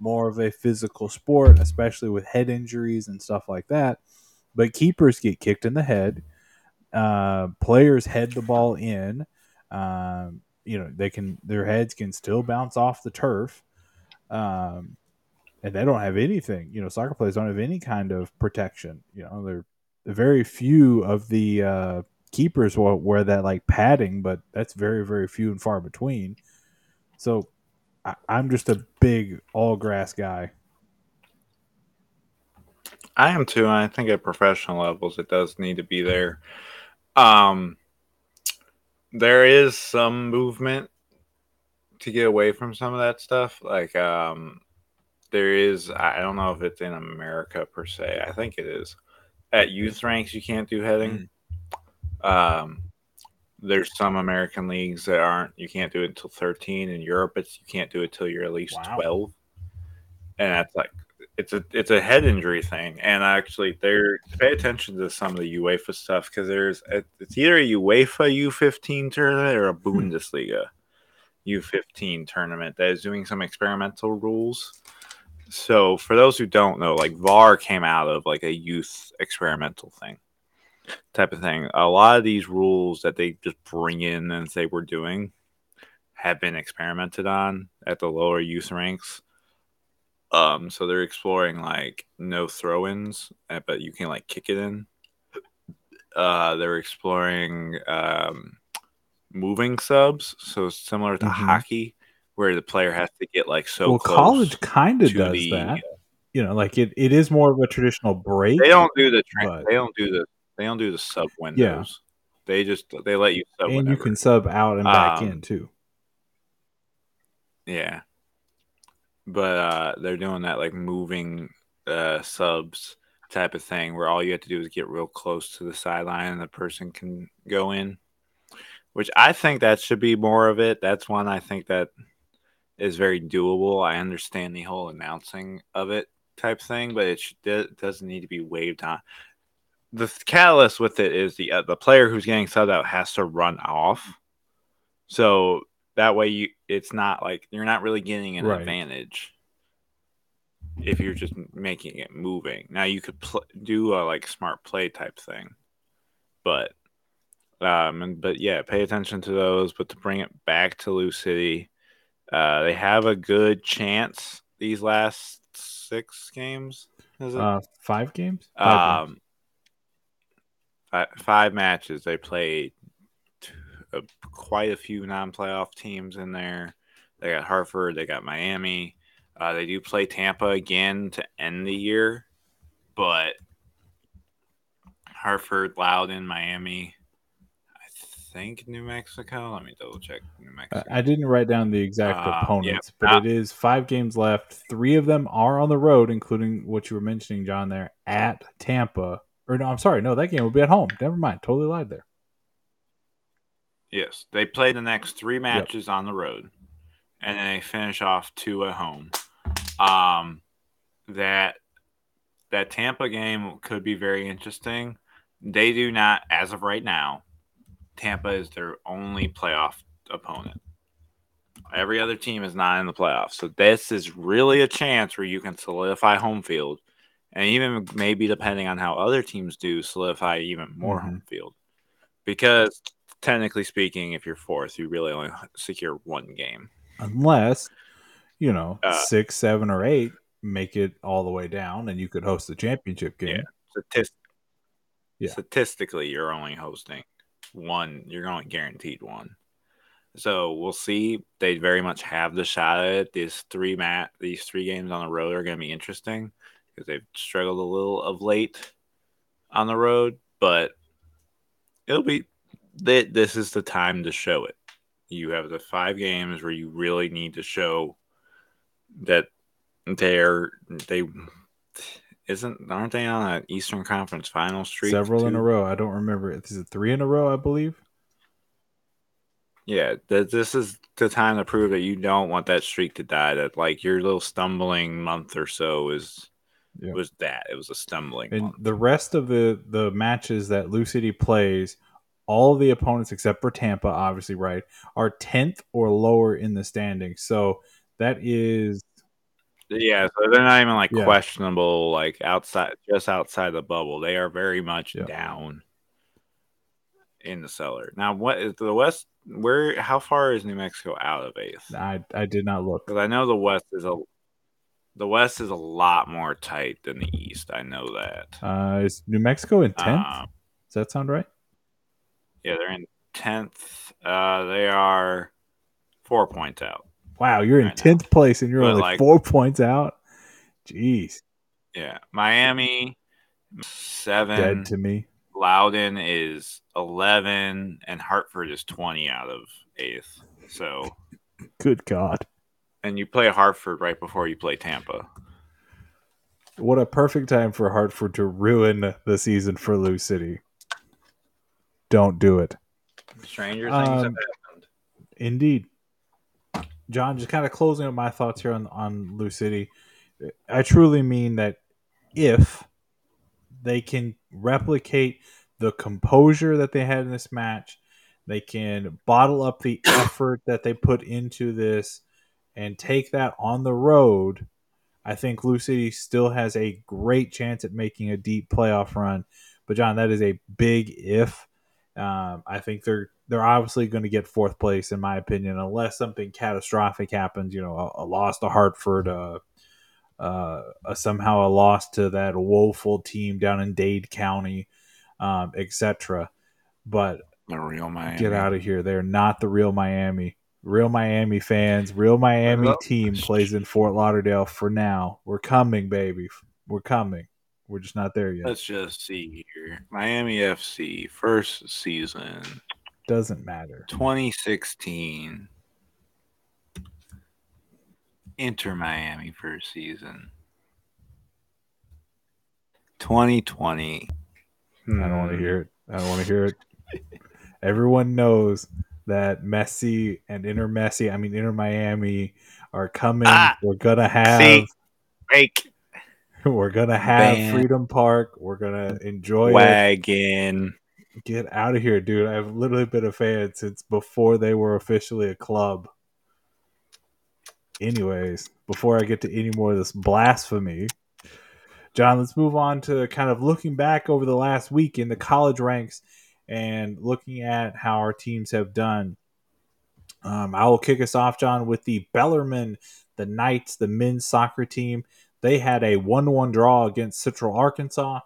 more of a physical sport, especially with head injuries and stuff like that but keepers get kicked in the head. Uh, players head the ball in. Um, you know, they can their heads can still bounce off the turf, um, and they don't have anything. You know, soccer players don't have any kind of protection. You know, they're very few of the uh, keepers will wear that like padding, but that's very very few and far between. So I, I'm just a big all grass guy.
I am too. I think at professional levels, it does need to be there. Um, there is some movement to get away from some of that stuff. Like, um, there is. I don't know if it's in America per se. I think it is. At youth ranks, you can't do heading. Um, there's some American leagues that aren't. You can't do it until 13. In Europe, it's you can't do it till you're at least
Wow.
12. And that's like it's a it's a head injury thing. And actually, there pay attention to some of the UEFA stuff because there's a, it's either a UEFA U15 tournament or a hmm. Bundesliga U15 tournament that is doing some experimental rules. So for those who don't know, like VAR came out of like a youth experimental thing type of thing. A lot of these rules that they just bring in and say we're doing have been experimented on at the lower youth ranks. Um, so they're exploring like no throw-ins, uh, but you can like kick it in. Uh, they're exploring um, moving subs, so similar to
Mhm.
hockey, where the player has to get like so
well, college kind of does
the-
that. You know, like it, it is more of a traditional break.
They don't do the tra-
But-
they don't do the they don't do the sub windows. Yeah. They just they let you sub
and you can sub out and back
Um,
in too.
Yeah. But uh they're doing that like moving uh subs type of thing where all you have to do is get real close to the sideline and the person can go in. Which I think that should be more of it. That's one I think that is very doable. I understand the whole announcing of it type thing, but it, doesn't need to be waved on. The catalyst with it is the uh, the player who's getting subbed out has to run off. So that way you it's not like you're not really getting an
Right.
advantage if you're just making it moving. Now you could pl- do a like smart play type thing, but um, and, but yeah, pay attention to those. But to bring it back to Lou City, uh, they have a good chance these last six games. Is it?
Uh, five games. Five games.
um, fi- five matches they played. Uh, quite a few non-playoff teams in there. They got Hartford, they got Miami. Uh, they do play Tampa again to end the year, but Hartford, Loudoun, Miami. I think New Mexico. Let me double check New
I-
Mexico.
I didn't write down the exact
Uh, yeah.
opponents, but it is five games left. Three of them are on the road, including what you were mentioning, John, there at Tampa. Or no, I'm sorry, no, that game will be at home. Never mind, totally lied there.
Yes, they play the next three matches on the road, and then they finish off two at home. Um, that that Tampa game could be very interesting. They do not, as of right now, Tampa is their only playoff opponent. Every other team is not in the playoffs, so this is really a chance where you can solidify home field, and even maybe depending on how other teams do, solidify even more
Mhm.
home field. Because technically speaking, if you're fourth, you really only secure one game.
Unless, you know,
Uh,
six, seven, or eight make it all the way down and you could host the championship game.
Yeah. Statist-
Yeah.
Statistically, you're only hosting one. You're only guaranteed one. So we'll see. They very much have the shot at it. These three mat, these three games on the road are going to be interesting because they've struggled a little of late on the road, but it'll be. They, this is the time to show it. You have the five games where you really need to show that they're they isn't aren't they on an Eastern Conference final streak?
Several in a row. I don't remember. Is it three in a row? I believe.
Yeah, that this is the time to prove that you don't want that streak to die. That like your little stumbling month or so is
Yeah.
was that it was a stumbling
And
month.
the rest of the the matches that Lou City plays, all of the opponents except for Tampa, obviously, right, are tenth or lower in the standings. So that is
Yeah, so they're not even like
Yeah.
questionable, like outside, just outside the bubble. They are very much
Yeah.
down in the cellar. Now, what is the West? Where? How far is New Mexico out of eighth?
I I did not look.
Because I know the West is a the West is a lot more tight than the East. I know that.
Uh, is New Mexico in tenth?
Um,
Does that sound right?
Yeah, they're in tenth. Uh, they are four points out.
Wow, you're in
Right now.
tenth place and you're
But,
only
like-
four points out. Jeez,
Yeah, Miami seven.
dead to me.
Loudoun is eleven, and Hartford is twenty out of eighth. So,
Good God,
and you play Hartford right before you play Tampa.
what a perfect time for Hartford to ruin the season for Lou City. Don't do it.
Stranger
things
things
have
um, happened.
Indeed. John, just kind of closing up my thoughts here on, on Lou City. I truly mean that if they can replicate the composure that they had in this match, they can bottle up the *coughs* effort that they put into this and take that on the road. I think Lou City still has a great chance at making a deep playoff run. But John, that is a big if. Um, I think they're they're obviously going to get fourth place in my opinion, unless something catastrophic happens. You know, a, a loss to Hartford, uh, uh, a, somehow a loss to that woeful team down in Dade County, um, etc. But
The real Miami.
get out of here. They're not the real Miami. Real Miami fans, real Miami team plays in Fort Lauderdale for now. We're coming, baby. We're coming. We're just not there yet.
Let's just see here. Miami FC first season
Doesn't matter.
2016. Inter Miami first season. 2020.
I don't want to hear it. I don't want to hear it. Everyone knows that Messi and Inter Messi, I mean Inter Miami, are coming.
Ah,
we're gonna have
see. Fake *laughs*
we're gonna have. Freedom Park. We're gonna enjoy it.
wagon.
Get out of here, dude. I've literally been a fan since before they were officially a club. Anyways, before I get to any more of this blasphemy, John, let's move on to kind of looking back over the last week in the college ranks and looking at how our teams have done. Um, I will kick us off, John, with the Bellarmine, the Knights, the men's soccer team. They had a 1 1 draw against Central Arkansas.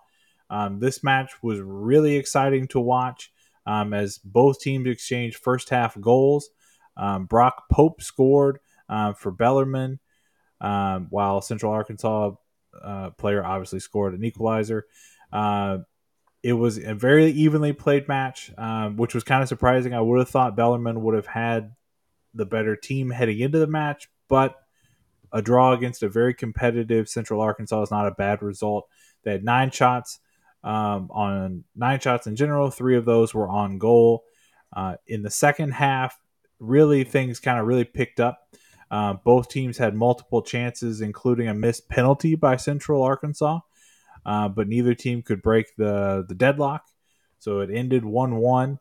Um, this match was really exciting to watch um, as both teams exchanged first half goals. Um, Brock Pope scored um, for Bellarmine, um, while Central Arkansas uh, player obviously scored an equalizer. Uh, it was a very evenly played match, um, which was kind of surprising. I would have thought Bellarmine would have had the better team heading into the match, but a draw against a very competitive Central Arkansas is not a bad result. They had nine shots um, on nine shots in general. Three of those were on goal. Uh, in the second half, really things kind of really picked up. Uh, both teams had multiple chances, including a missed penalty by Central Arkansas, uh, but neither team could break the the deadlock. So it ended one one.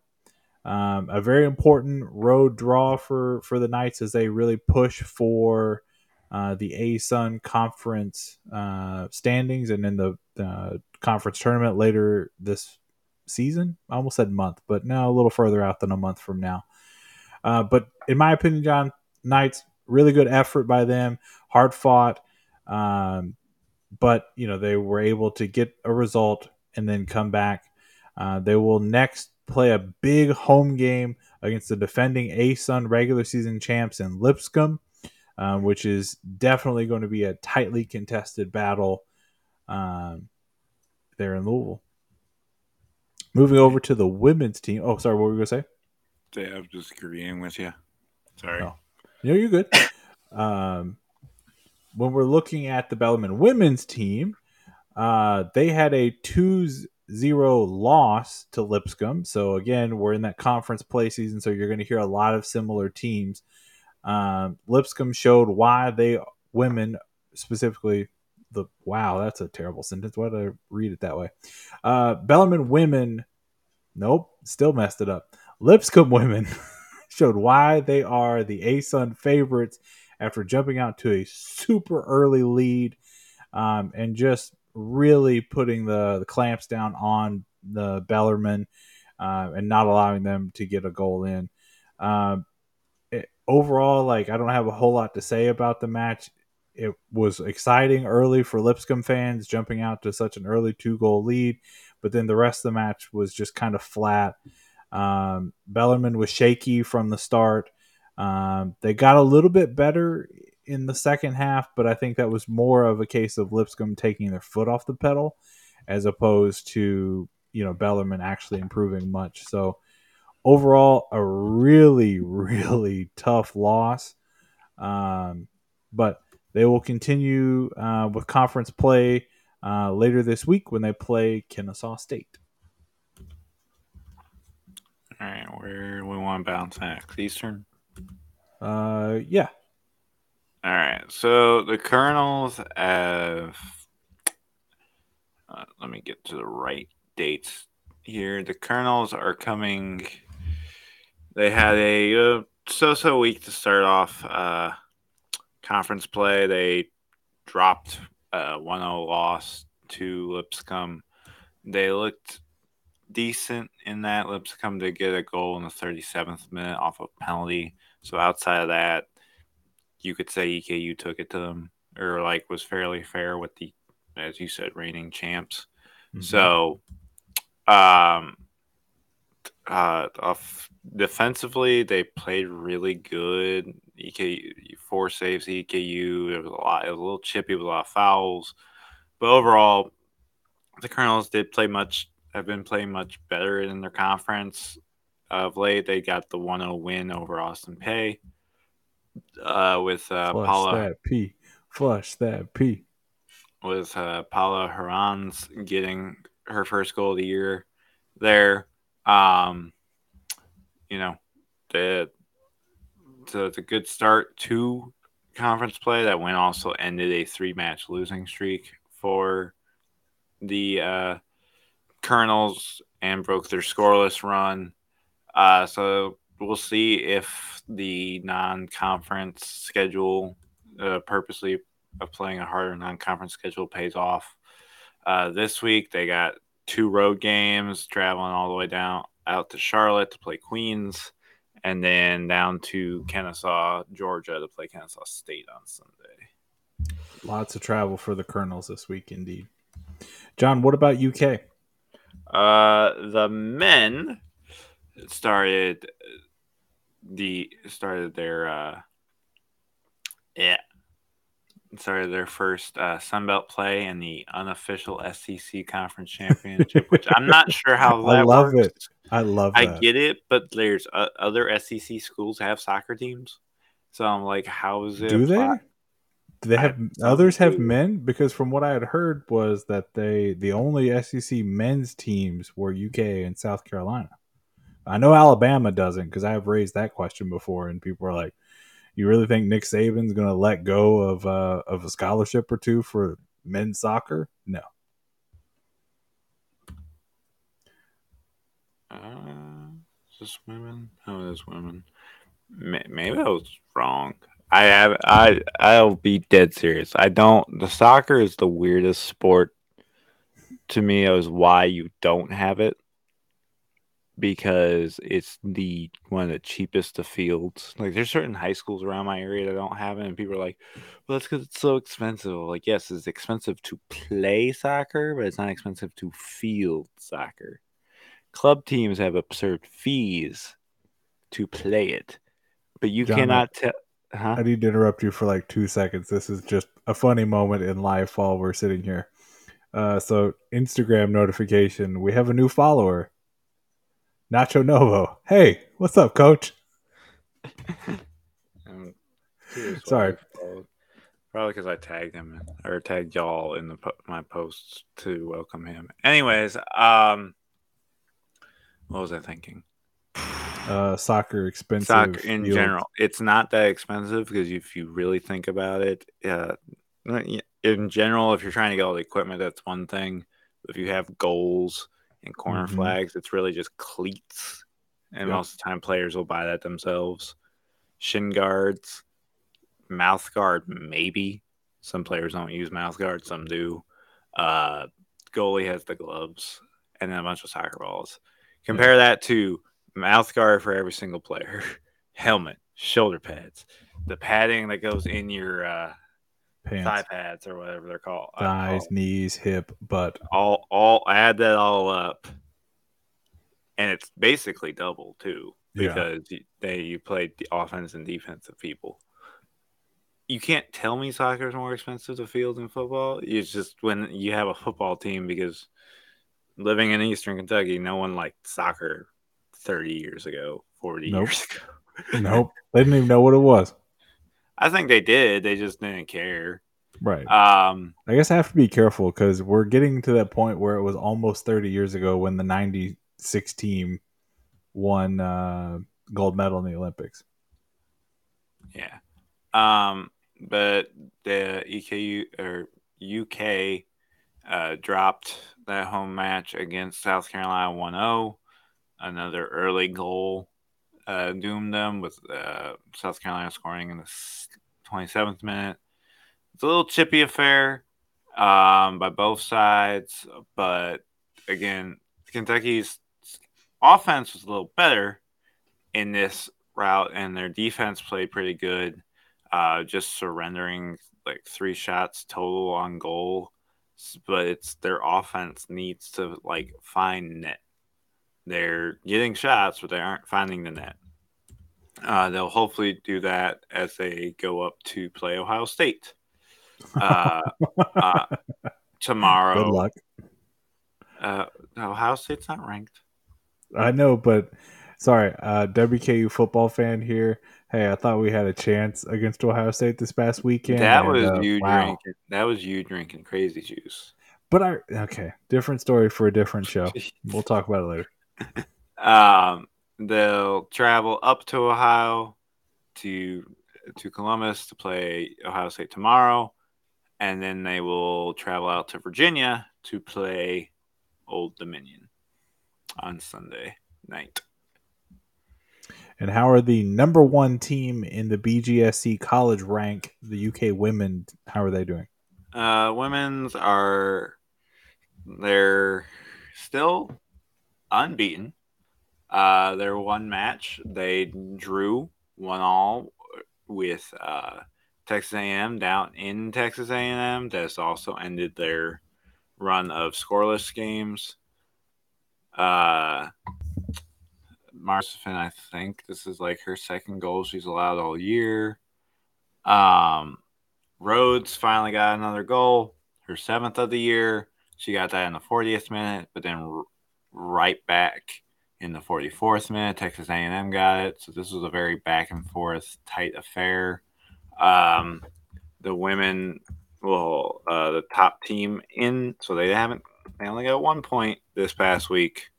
Um, a very important road draw for for the Knights as they really push for uh, the ASUN Conference uh, standings and in the uh, conference tournament later this season. I almost said month, but now a little further out than a month from now. Uh, but in my opinion, John Knights really good effort by them, hard fought, um, but you know they were able to get a result and then come back. Uh, they will next play a big home game against the defending ASUN regular season champs in Lipscomb, uh, which is definitely going to be a tightly contested battle um, there in Louisville. Moving over to the women's team. Oh, sorry, what were we going to say?
Yeah, I'm just agreeing with you. Sorry.
Oh. No, you're good. *laughs* Um, when we're looking at the Bellarmine women's team, uh, they had a 2 0 loss to Lipscomb. So, again, we're in that conference play season, so you're going to hear a lot of similar teams. Um, Lipscomb showed why they, women specifically, the wow, that's a terrible sentence. Why did I read it that way? Uh, Bellarmine women, nope, still messed it up. Lipscomb women *laughs* showed why they are the ASUN favorites after jumping out to a super early lead um, and just really putting the, the clamps down on the Bellarmine uh, and not allowing them to get a goal in. It, overall, like I don't have a whole lot to say about the match. It was exciting early for Lipscomb fans, jumping out to such an early two goal lead, but then the rest of the match was just kind of flat. Um, Bellarmine was shaky from the start. Um, they got a little bit better in the second half, but I think that was more of a case of Lipscomb taking their foot off the pedal as opposed to you know Bellarmine actually improving much. So overall, a really really tough loss. Um, but they will continue uh, with conference play uh, later this week when they play Kennesaw State.
All right, where do we want to bounce next? Eastern.
Uh, yeah.
All right. So the Colonels have. Uh, let me get to the right dates here. The Colonels are coming. They had a uh, so-so week to start off uh, conference play. They dropped a 1-0 loss to Lipscomb. They looked decent in that. Lipscomb did get a goal in the 37th minute off a penalty. So outside of that, you could say EKU took it to them or like was fairly fair with the, as you said, reigning champs. Mm-hmm. So, um, uh, off defensively, they played really good. EKU four saves. EKU it was a lot. It was a little chippy with a lot of fouls, but overall, the Colonels did play much. Have been playing much better in their conference of late. They got the 1-0 win over Austin Peay uh, with uh,
Flush
Paula.
that P. Flush that P.
With uh, Paula Herans getting her first goal of the year there. Um, you know, the, the the good start to conference play that went also ended a three match losing streak for the uh, Colonels and broke their scoreless run. Uh, so we'll see if the non-conference schedule, uh, purposely of playing a harder non-conference schedule, pays off. Uh, this week they got two road games, traveling all the way down out to Charlotte to play Queens, and then down to Kennesaw, Georgia to play Kennesaw State on Sunday.
Lots of travel for the Colonels this week, indeed. Jon, what about UK?
Uh, the men started the started their uh yeah started their first uh, Sunbelt play in the unofficial SEC Conference Championship, which I'm not sure how that
I love
works.
it. I love it.
I
that.
get it, but there's uh, other SEC schools have soccer teams, so I'm like, how is it?
Do they? Do they have others have men? Because from what I had heard was that they the only SEC men's teams were UK and South Carolina. I know Alabama doesn't because I have raised that question before, and people are like, "You really think Nick Saban's going to let go of uh, of a scholarship or two for men's soccer?" No.
Uh, this women? Oh, it is women. May- Maybe I was wrong. I have. I. I'll be dead serious. I don't. The soccer is the weirdest sport to me. Is why you don't have it because it's the one of the cheapest of fields. Like there's certain high schools around my area that don't have it, and people are like, "Well, that's because it's so expensive." Like, yes, it's expensive to play soccer, but it's not expensive to field soccer club teams have absurd fees to play it, but you
Jon,
cannot tell. Huh?
I need to interrupt you for like two seconds. This is just a funny moment in life while we're sitting here. Uh, so Instagram notification: we have a new follower, Nacho Novo. Hey, what's up, Coach? *laughs*
I'm curious why
Sorry.
Probably because I tagged him or tagged y'all in the po- my posts to welcome him. Anyways, um, what was I thinking?
Uh, soccer expensive.
Soccer in
field.
general, it's not that expensive because if you really think about it, uh, in general, if you're trying to get all the equipment, that's one thing. If you have goals and corner
Mhm.
flags, it's really just cleats, and
Yep.
most of the time, players will buy that themselves. Shin guards, mouth guard, maybe. Some players don't use mouth guard, some do. Uh, goalie has the gloves, and then a bunch of soccer balls. Compare that to mouth guard for every single player, *laughs* helmet, shoulder pads, the padding that goes in your uh,
Pants,
thigh pads or whatever they're called.
thighs, knees, hip, butt.
All, all, add that all up. and it's basically double too because you they you played the offense and defensive people. You can't tell me soccer is more expensive to field than football. It's just when you have a football team because living in Eastern Kentucky, no one liked soccer thirty years ago, forty
Nope.
years ago.
Nope. *laughs* They didn't even know what it was.
I think they did. They just didn't care.
Right.
Um,
I guess I have to be careful because we're getting to that point where it was almost 30 years ago when the 96 team won uh, gold medal in the Olympics.
Yeah. Um, but the EKU or UK uh, dropped that home match against South Carolina 1 0. Another early goal uh, doomed them with uh, South Carolina scoring in the 27th minute. It's a little chippy affair um, by both sides, but again, Kentucky's offense was a little better in this route, and their defense played pretty good. Uh, just surrendering like three shots total on goal, but it's their offense needs to like find net. They're getting shots, but they aren't finding the net. Uh, they'll hopefully do that as they go up to play Ohio State uh, *laughs* uh, tomorrow.
Good luck.
Uh, Ohio State's not ranked.
I know, but sorry, uh, WKU football fan here. Hey, I thought we had a chance against Ohio State this past weekend.
that
and,
was
uh,
you
wow.
drinking. That was you drinking crazy juice.
But I okay, different story for a different show. *laughs* We'll talk about it later.
Um, they'll travel up to Ohio to to Columbus to play Ohio State tomorrow, and then they will travel out to Virginia to play Old Dominion on Sunday night.
And how are the number one team in the BGSC college rank, the UK women? How are they doing?
Uh, women's are they're still unbeaten. Uh, their one match they drew one all with uh, Texas A&M down in Texas A&M. That's also ended their run of scoreless games. Uh, Marcin, I think this is like her second goal she's allowed all year. Um, Rhodes finally got another goal, her seventh of the year. She got that in the 40th minute, but then right back in the 44th minute, Texas A&M got it. So this was a very back and forth, tight affair. Um, the women, well, uh, the top team in, so they haven't, they only got one point this past week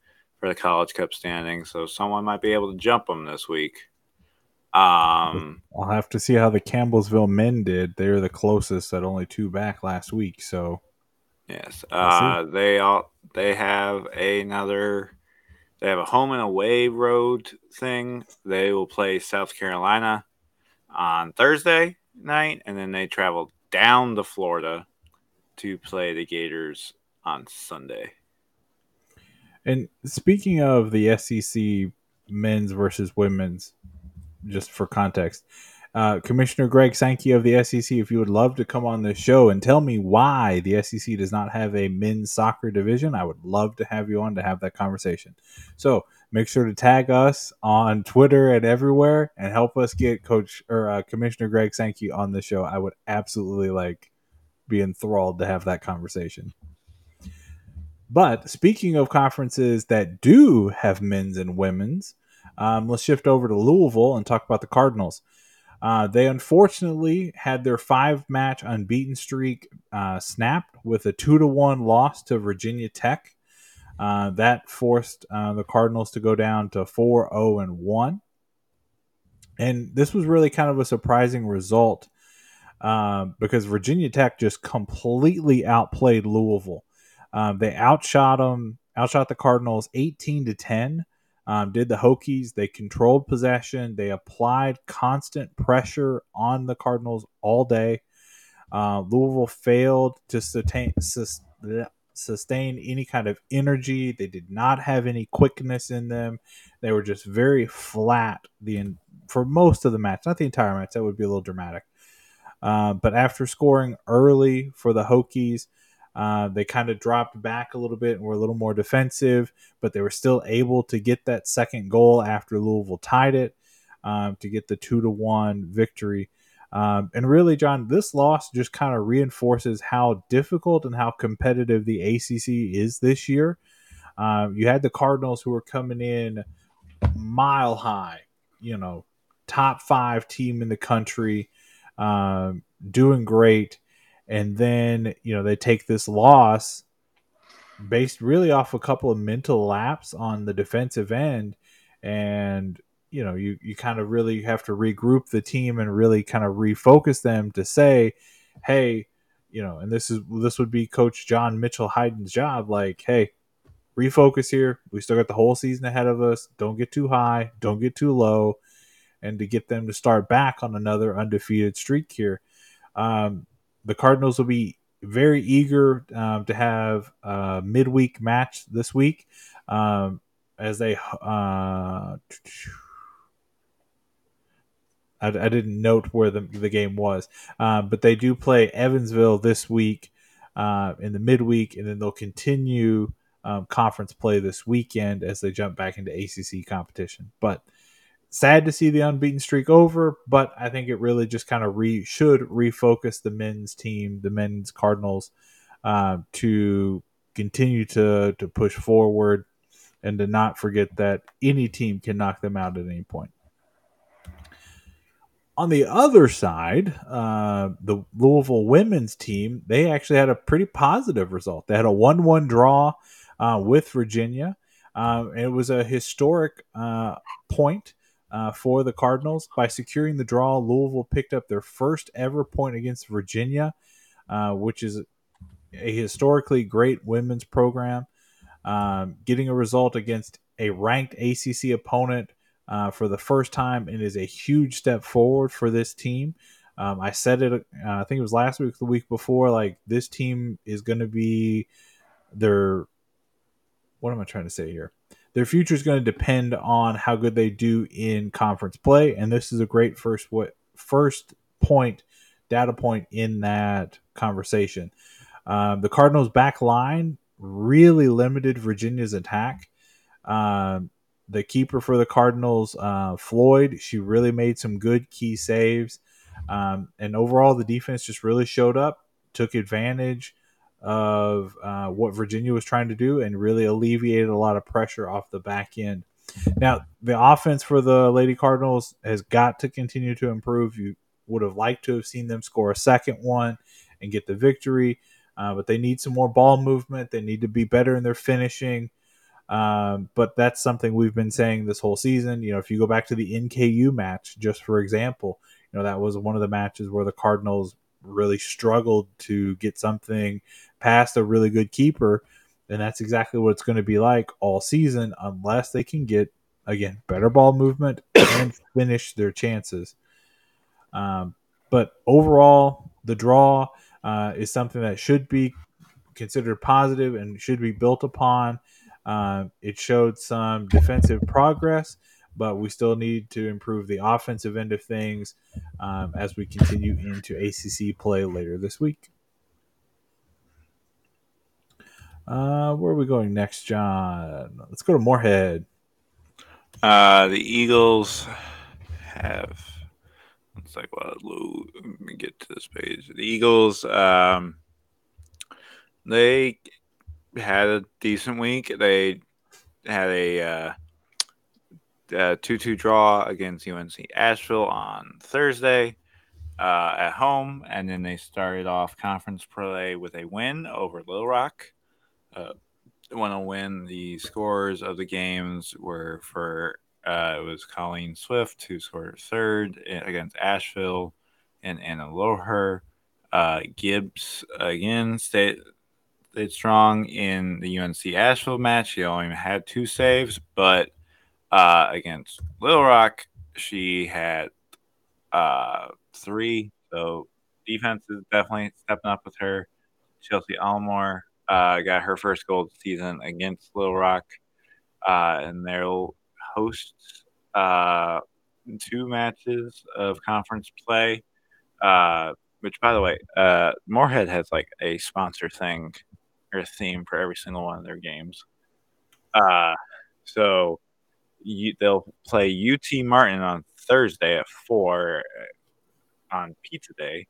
for the College Cup standing. So someone might be able to jump them this week. Um,
I'll have to see how the Campbellsville men did. They're the closest at only two back last week. So
Yes. Uh, they all they have another. They have a home and away road thing. They will play South Carolina on Thursday night, and then they travel down to Florida to play the Gators on Sunday.
And speaking of the SEC men's versus women's, just for context, uh, Commissioner Greg Sankey of the SEC, if you would love to come on this show and tell me why the SEC does not have a men's soccer division, I would love to have you on to have that conversation. So make sure to tag us on Twitter and everywhere and help us get Coach or uh, Commissioner Greg Sankey on the show. I would absolutely like be enthralled to have that conversation. But speaking of conferences that do have men's and women's, um, let's shift over to Louisville and talk about the Cardinals. Uh, they unfortunately had their five match unbeaten streak uh, snapped with a two to one loss to Virginia Tech. Uh, that forced uh, the Cardinals to go down to 4 0 and 1. And this was really kind of a surprising result um, because Virginia Tech just completely outplayed Louisville. Um, they outshot them, outshot the Cardinals 18 to 10. Um, did the Hokies. They controlled possession. They applied constant pressure on the Cardinals all day. Uh, Louisville failed to sustain, sus, sustain any kind of energy. They did not have any quickness in them. They were just very flat the for most of the match. Not the entire match. That would be a little dramatic. Uh, but after scoring early for the Hokies, Uh, they kind of dropped back a little bit and were a little more defensive, but they were still able to get that second goal after Louisville tied it um, to get the two to one victory. Um, and really, Jon, this loss just kind of reinforces how difficult and how competitive the ACC is this year. Um, you had the Cardinals who were coming in mile high, you know, top five team in the country, um, doing great. And then, you know, they take this loss based really off a couple of mental laps on the defensive end. And, you know, you, you kind of really have to regroup the team and really kind of refocus them to say, hey, you know, and this is this would be Coach John Michael Hayden's job. Like, hey, refocus here. We still got the whole season ahead of us. Don't get too high, don't get too low, and to get them to start back on another undefeated streak here. Um, the Cardinals will be very eager um, to have a midweek match this week um, as they. Uh, I, I, didn't note where the, the game was, uh, but they do play Evansville this week uh, in the midweek, and then they'll continue um, conference play this weekend as they jump back into ACC competition. But sad to see the unbeaten streak over, but I think it really just kind of re should refocus the men's team, the men's Cardinals, uh, to continue to to push forward and to not forget that any team can knock them out at any point. On the other side, uh, the Louisville women's team, they actually had a pretty positive result. They had a 1 1 draw uh, with Virginia. Um, it was a historic uh, point uh, for the Cardinals. By securing the draw, Louisville picked up their first ever point against Virginia, uh, which is a historically great women's program. Um, getting a result against a ranked ACC opponent uh, for the first time and is a huge step forward for this team. Um, I said it, uh, I think it was last week, the week before. Like this team is going to be their what am I trying to say here? Their future is going to depend on how good they do in conference play, and this is a great first what first point data point in that conversation. Um, the Cardinals' back line really limited Virginia's attack. Um, the keeper for the Cardinals, uh, Floyd, she really made some good key saves. Um, and overall, the defense just really showed up, took advantage of uh, what Virginia was trying to do and really alleviated a lot of pressure off the back end. Now, the offense for the Lady Cardinals has got to continue to improve. You would have liked to have seen them score a second one and get the victory, uh, but they need some more ball movement. They need to be better in their finishing. Um, but that's something we've been saying this whole season. You know, if you go back to the NKU match, just for example, you know, that was one of the matches where the Cardinals really struggled to get something past a really good keeper. And that's exactly what it's going to be like all season, unless they can get, again, better ball movement *coughs* and finish their chances. Um, but overall, the draw uh, is something that should be considered positive and should be built upon. Uh, it showed some defensive progress, but we still need to improve the offensive end of things um, as we continue into ACC play later this week. Uh, where are we going next, Jon? Let's go to Morehead.
Uh, the Eagles have. It's like, well, let me get to this page. The Eagles, um, they had a decent week. They had a uh, uh, 2 2 draw against UNC Asheville on Thursday uh, at home. And then they started off conference play with a win over Little Rock. Uh, Want to win. The scores of the games were for uh, it was Colleen Swift who scored third against Asheville and Anna Loher. Uh, Gibbs again stayed, stayed strong in the UNC Asheville match. She only had two saves, but uh, against Little Rock, she had uh, three. So defense is definitely stepping up with her. Chelsea Almore uh, got her first goal season against Little Rock, uh, and they'll host uh, two matches of conference play. Uh, which by the way, uh, Morehead has like a sponsor thing or a theme for every single one of their games. Uh, so you, they'll play UT Martin on Thursday at four on Pizza Day,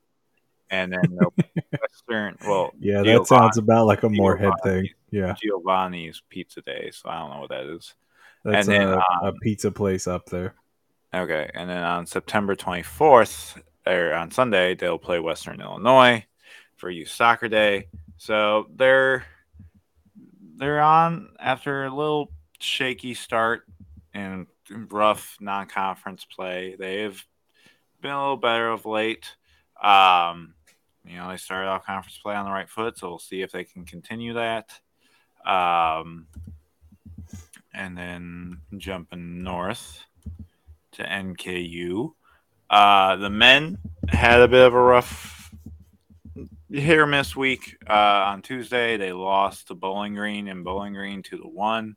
and then they'll Western. *laughs* Well,
Yeah, that sounds about like a
Morehead
thing. Yeah,
Giovanni's Pizza Day. So I don't know what that is.
that's
And then,
a, a
um,
pizza place up there.
Okay, and then on September 24th, or on Sunday, they'll play Western Illinois for Youth Soccer Day. So they're they're on after a little shaky start and rough non-conference play. They've been a little better of late. Um, you know, they started off conference play on the right foot, so we'll see if they can continue that. Um, and then jumping north to NKU. Uh, the men had a bit of a rough hit or miss week. Uh, on Tuesday, they lost to Bowling Green and Bowling Green to one.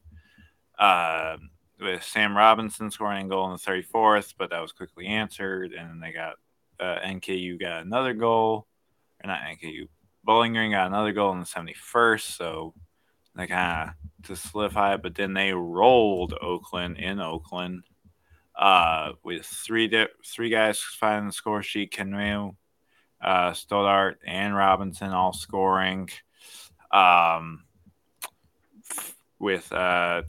Uh, with Sam Robinson scoring a goal in the 34th, but that was quickly answered, and then they got uh, NKU got another goal, or not NKU. Bowling Green got another goal in the 71st, so they kind of to solidify it. But then they rolled Oakland in Oakland uh, with three di- three guys finding the score sheet: Canoe, uh, Stoddart, and Robinson all scoring. Um, with uh,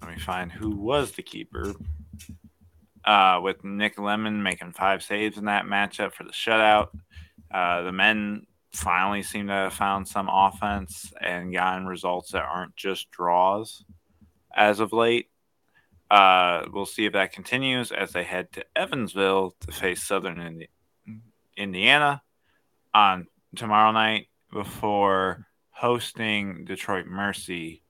let me find who was the keeper. Uh, with Nick Lemon making five saves in that matchup for the shutout. Uh, the men finally seem to have found some offense and gotten results that aren't just draws as of late. Uh, we'll see if that continues as they head to Evansville to face Southern Indi- Indiana on tomorrow night before hosting Detroit Mercy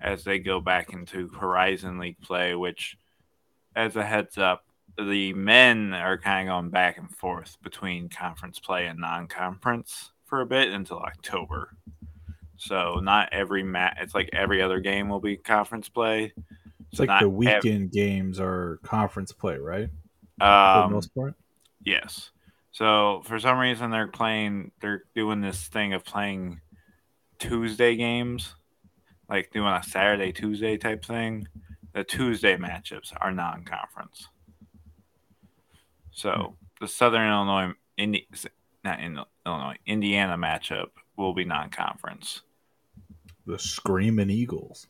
as they go back into Horizon League play, which, as a heads up, the men are kind of going back and forth between conference play and non conference for a bit until October. So, not every match, it's like every other game will be conference play.
It's like
not
the
ev-
weekend games are conference play, right? For the
Um,
most part.
Yes. So for some reason they're playing they're doing this thing of playing Tuesday games, like doing a Saturday Tuesday type thing. The Tuesday matchups are non-conference. So the Southern Illinois Indi- not in Illinois Indiana matchup will be non-conference.
The Screaming Eagles.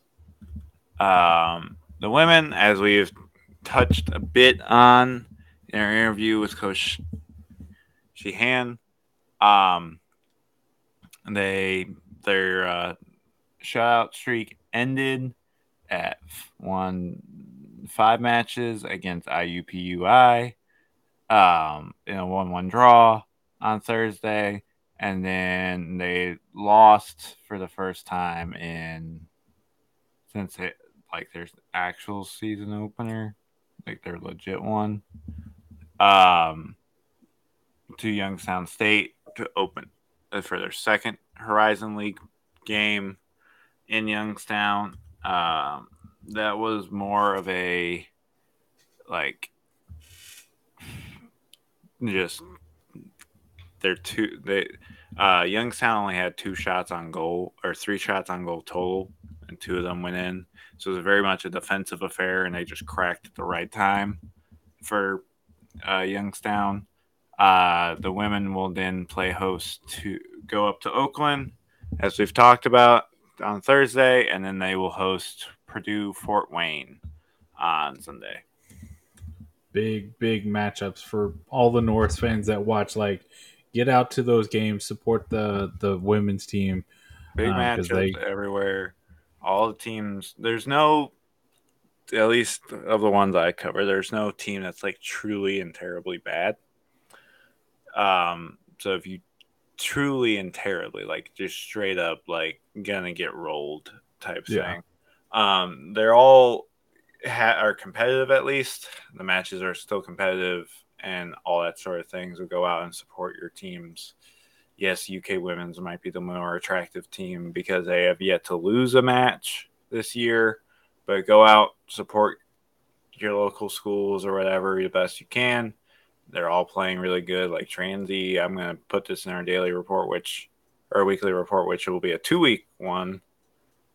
Um, the women, as we've touched a bit on in our interview with Coach Sheehan, um, they their uh, shutout streak ended at one five matches against IUPUI um, in a one-one draw on Thursday, and then they lost for the first time in since it like there's actual season opener, like their legit one. Um, to Youngstown State to open uh, for their second Horizon League game in Youngstown. Um, that was more of a like just they're two they uh Youngstown only had two shots on goal or three shots on goal total and two of them went in. So it was very much a defensive affair and they just cracked at the right time for uh Youngstown. Uh the women will then play host to go up to Oakland as we've talked about on Thursday and then they will host Purdue Fort Wayne on Sunday.
Big, big matchups for all the Norse fans that watch. Like, get out to those games, support the the women's team.
Big
Uh,
matchups
they-
everywhere. All the teams. There's no, at least of the ones I cover, there's no team that's like truly and terribly bad. Um. So if you truly and terribly like just straight up like gonna get rolled type
Yeah.
thing, um, they're all ha- are competitive at least. The matches are still competitive and all that sort of things. So go out and support your teams yes, UK women's might be the more attractive team because they have yet to lose a match this year. But go out, support your local schools or whatever the best you can. They're all playing really good. Like Transy, I'm gonna put this in our daily report, which or weekly report, which will be a two week one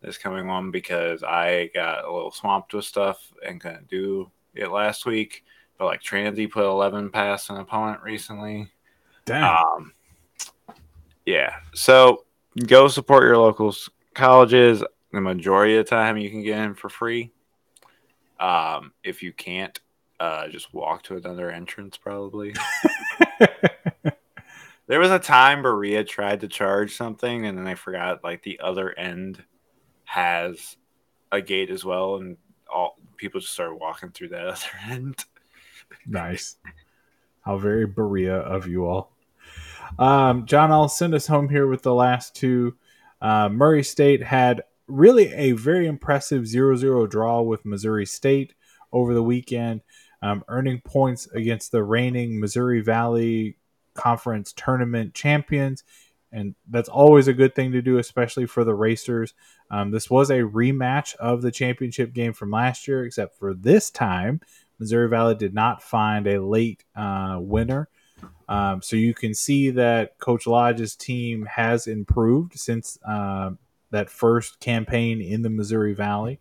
this coming one because I got a little swamped with stuff and couldn't do it last week. But like Transy put 11 past an opponent recently.
Damn.
Um, yeah. So go support your local colleges. The majority of the time, you can get in for free. Um, if you can't, uh, just walk to another entrance, probably. *laughs* there was a time Berea tried to charge something, and then I forgot like the other end has a gate as well, and all people just started walking through that *laughs* other end.
nice. How very Berea of you all. Um, Jon, I'll send us home here with the last two. Uh, Murray State had really a very impressive 0 0 draw with Missouri State over the weekend, um, earning points against the reigning Missouri Valley Conference tournament champions. And that's always a good thing to do, especially for the racers. Um, this was a rematch of the championship game from last year, except for this time, Missouri Valley did not find a late uh, winner. Um, so you can see that Coach Lodge's team has improved since uh, that first campaign in the Missouri Valley.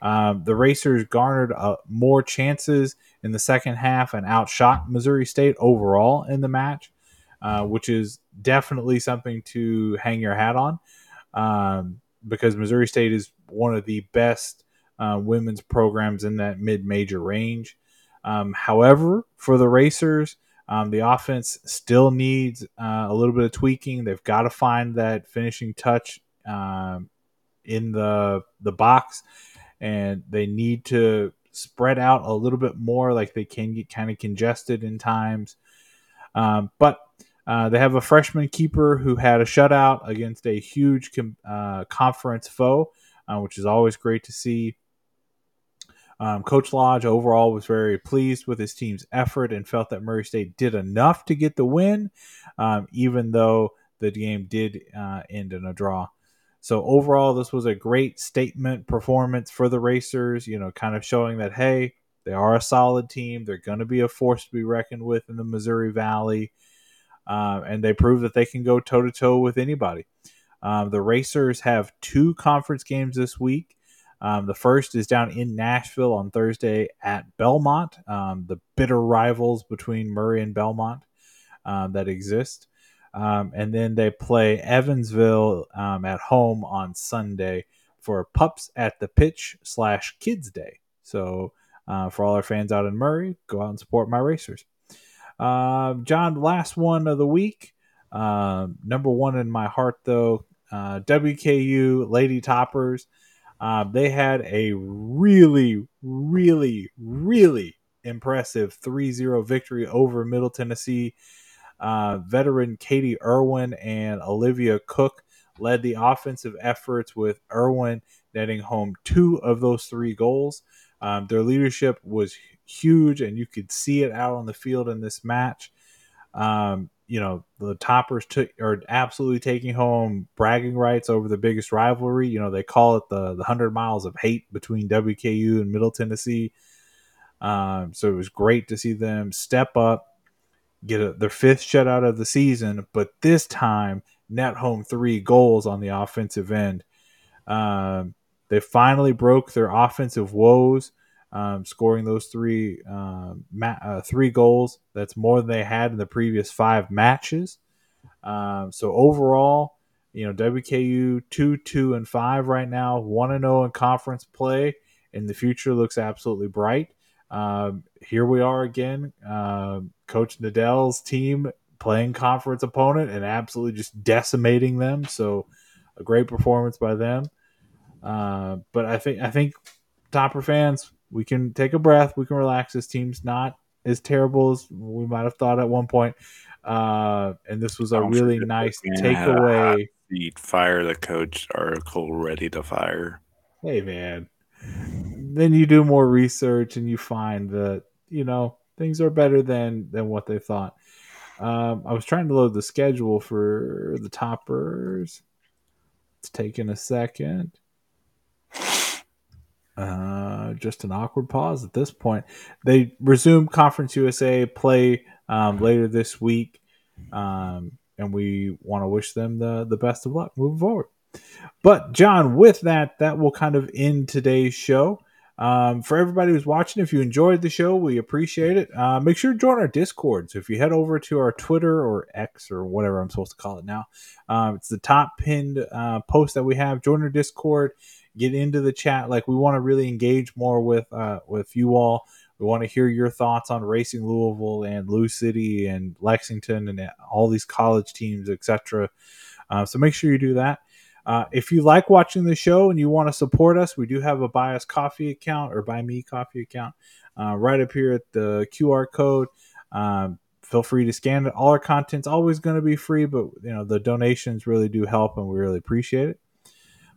Um, the Racers garnered uh, more chances in the second half and outshot Missouri State overall in the match, uh, which is definitely something to hang your hat on um, because Missouri State is one of the best uh, women's programs in that mid major range. Um, however, for the Racers, um, the offense still needs uh, a little bit of tweaking. They've got to find that finishing touch um, in the the box, and they need to spread out a little bit more. Like they can get kind of congested in times, um, but uh, they have a freshman keeper who had a shutout against a huge com- uh, conference foe, uh, which is always great to see. Um, Coach Lodge overall was very pleased with his team's effort and felt that Murray State did enough to get the win, um, even though the game did uh, end in a draw. So overall, this was a great statement performance for the Racers. You know, kind of showing that hey, they are a solid team. They're going to be a force to be reckoned with in the Missouri Valley, uh, and they prove that they can go toe to toe with anybody. Um, the Racers have two conference games this week. Um, the first is down in Nashville on Thursday at Belmont, um, the bitter rivals between Murray and Belmont um, that exist. Um, and then they play Evansville um, at home on Sunday for Pups at the Pitch slash Kids Day. So uh, for all our fans out in Murray, go out and support my racers. Uh, Jon, last one of the week. number one in my heart, though, uh, WKU Lady Toppers. Um, they had a really, really, really impressive 3 0 victory over Middle Tennessee. Uh, veteran Katie Irwin and Olivia Cook led the offensive efforts, with Irwin netting home two of those three goals. Um, their leadership was huge, and you could see it out on the field in this match. Um, you know the toppers took are absolutely taking home bragging rights over the biggest rivalry. You know they call it the the hundred miles of hate between WKU and Middle Tennessee. Um, so it was great to see them step up, get a, their fifth shutout of the season, but this time net home three goals on the offensive end. Um, they finally broke their offensive woes um, scoring those three um, ma- uh, three goals. That's more than they had in the previous five matches. Um, so overall, you know, WKU two, two, and five right now, one and zero oh in conference play, and the future looks absolutely bright. Um, here we are again, uh, Coach Neidell's team playing conference opponent and absolutely just decimating them. So a great performance by them. Uh, but I think I think Topper fans, we can take a breath. We can relax. This team's not as terrible as we might have thought at one point. Uh, and this was a Don't really nice takeaway.
Fire the coach article ready to fire.
Hey, man. Then you do more research and you find that, you know, things are better than than what they thought. Um, I was trying to load the schedule for the toppers. It's taking a second. Uh, just an awkward pause at this point. They resume Conference USA play um, later this week. Um, and we want to wish them the, the best of luck moving forward. But, Jon, with that, that will kind of end today's show. Um, for everybody who's watching, if you enjoyed the show, we appreciate it. Uh, make sure to join our Discord. So if you head over to our Twitter or X or whatever I'm supposed to call it now, um, it's the top pinned uh, post that we have. Join our Discord, get into the chat. Like we want to really engage more with uh, with you all. We want to hear your thoughts on racing Louisville and Lou City and Lexington and all these college teams, etc. Uh, so make sure you do that. Uh, if you like watching the show and you want to support us, we do have a Bias Coffee account or Buy Me Coffee account uh, right up here at the QR code. Um, feel free to scan it. All our content's always going to be free, but you know the donations really do help, and we really appreciate it.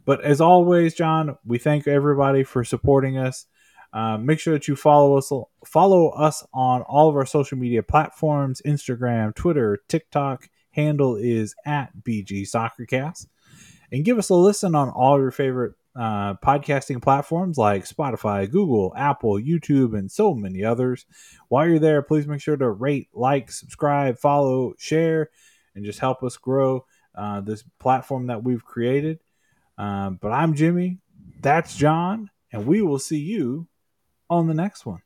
But as always, Jon, we thank everybody for supporting us. Uh, make sure that you follow us follow us on all of our social media platforms: Instagram, Twitter, TikTok. Handle is at BG Soccercast and give us a listen on all your favorite uh, podcasting platforms like Spotify, Google, Apple, YouTube, and so many others. While you're there, please make sure to rate, like, subscribe, follow, share, and just help us grow uh, this platform that we've created. Um, but I'm Jimmie, that's Jon, and we will see you on the next one.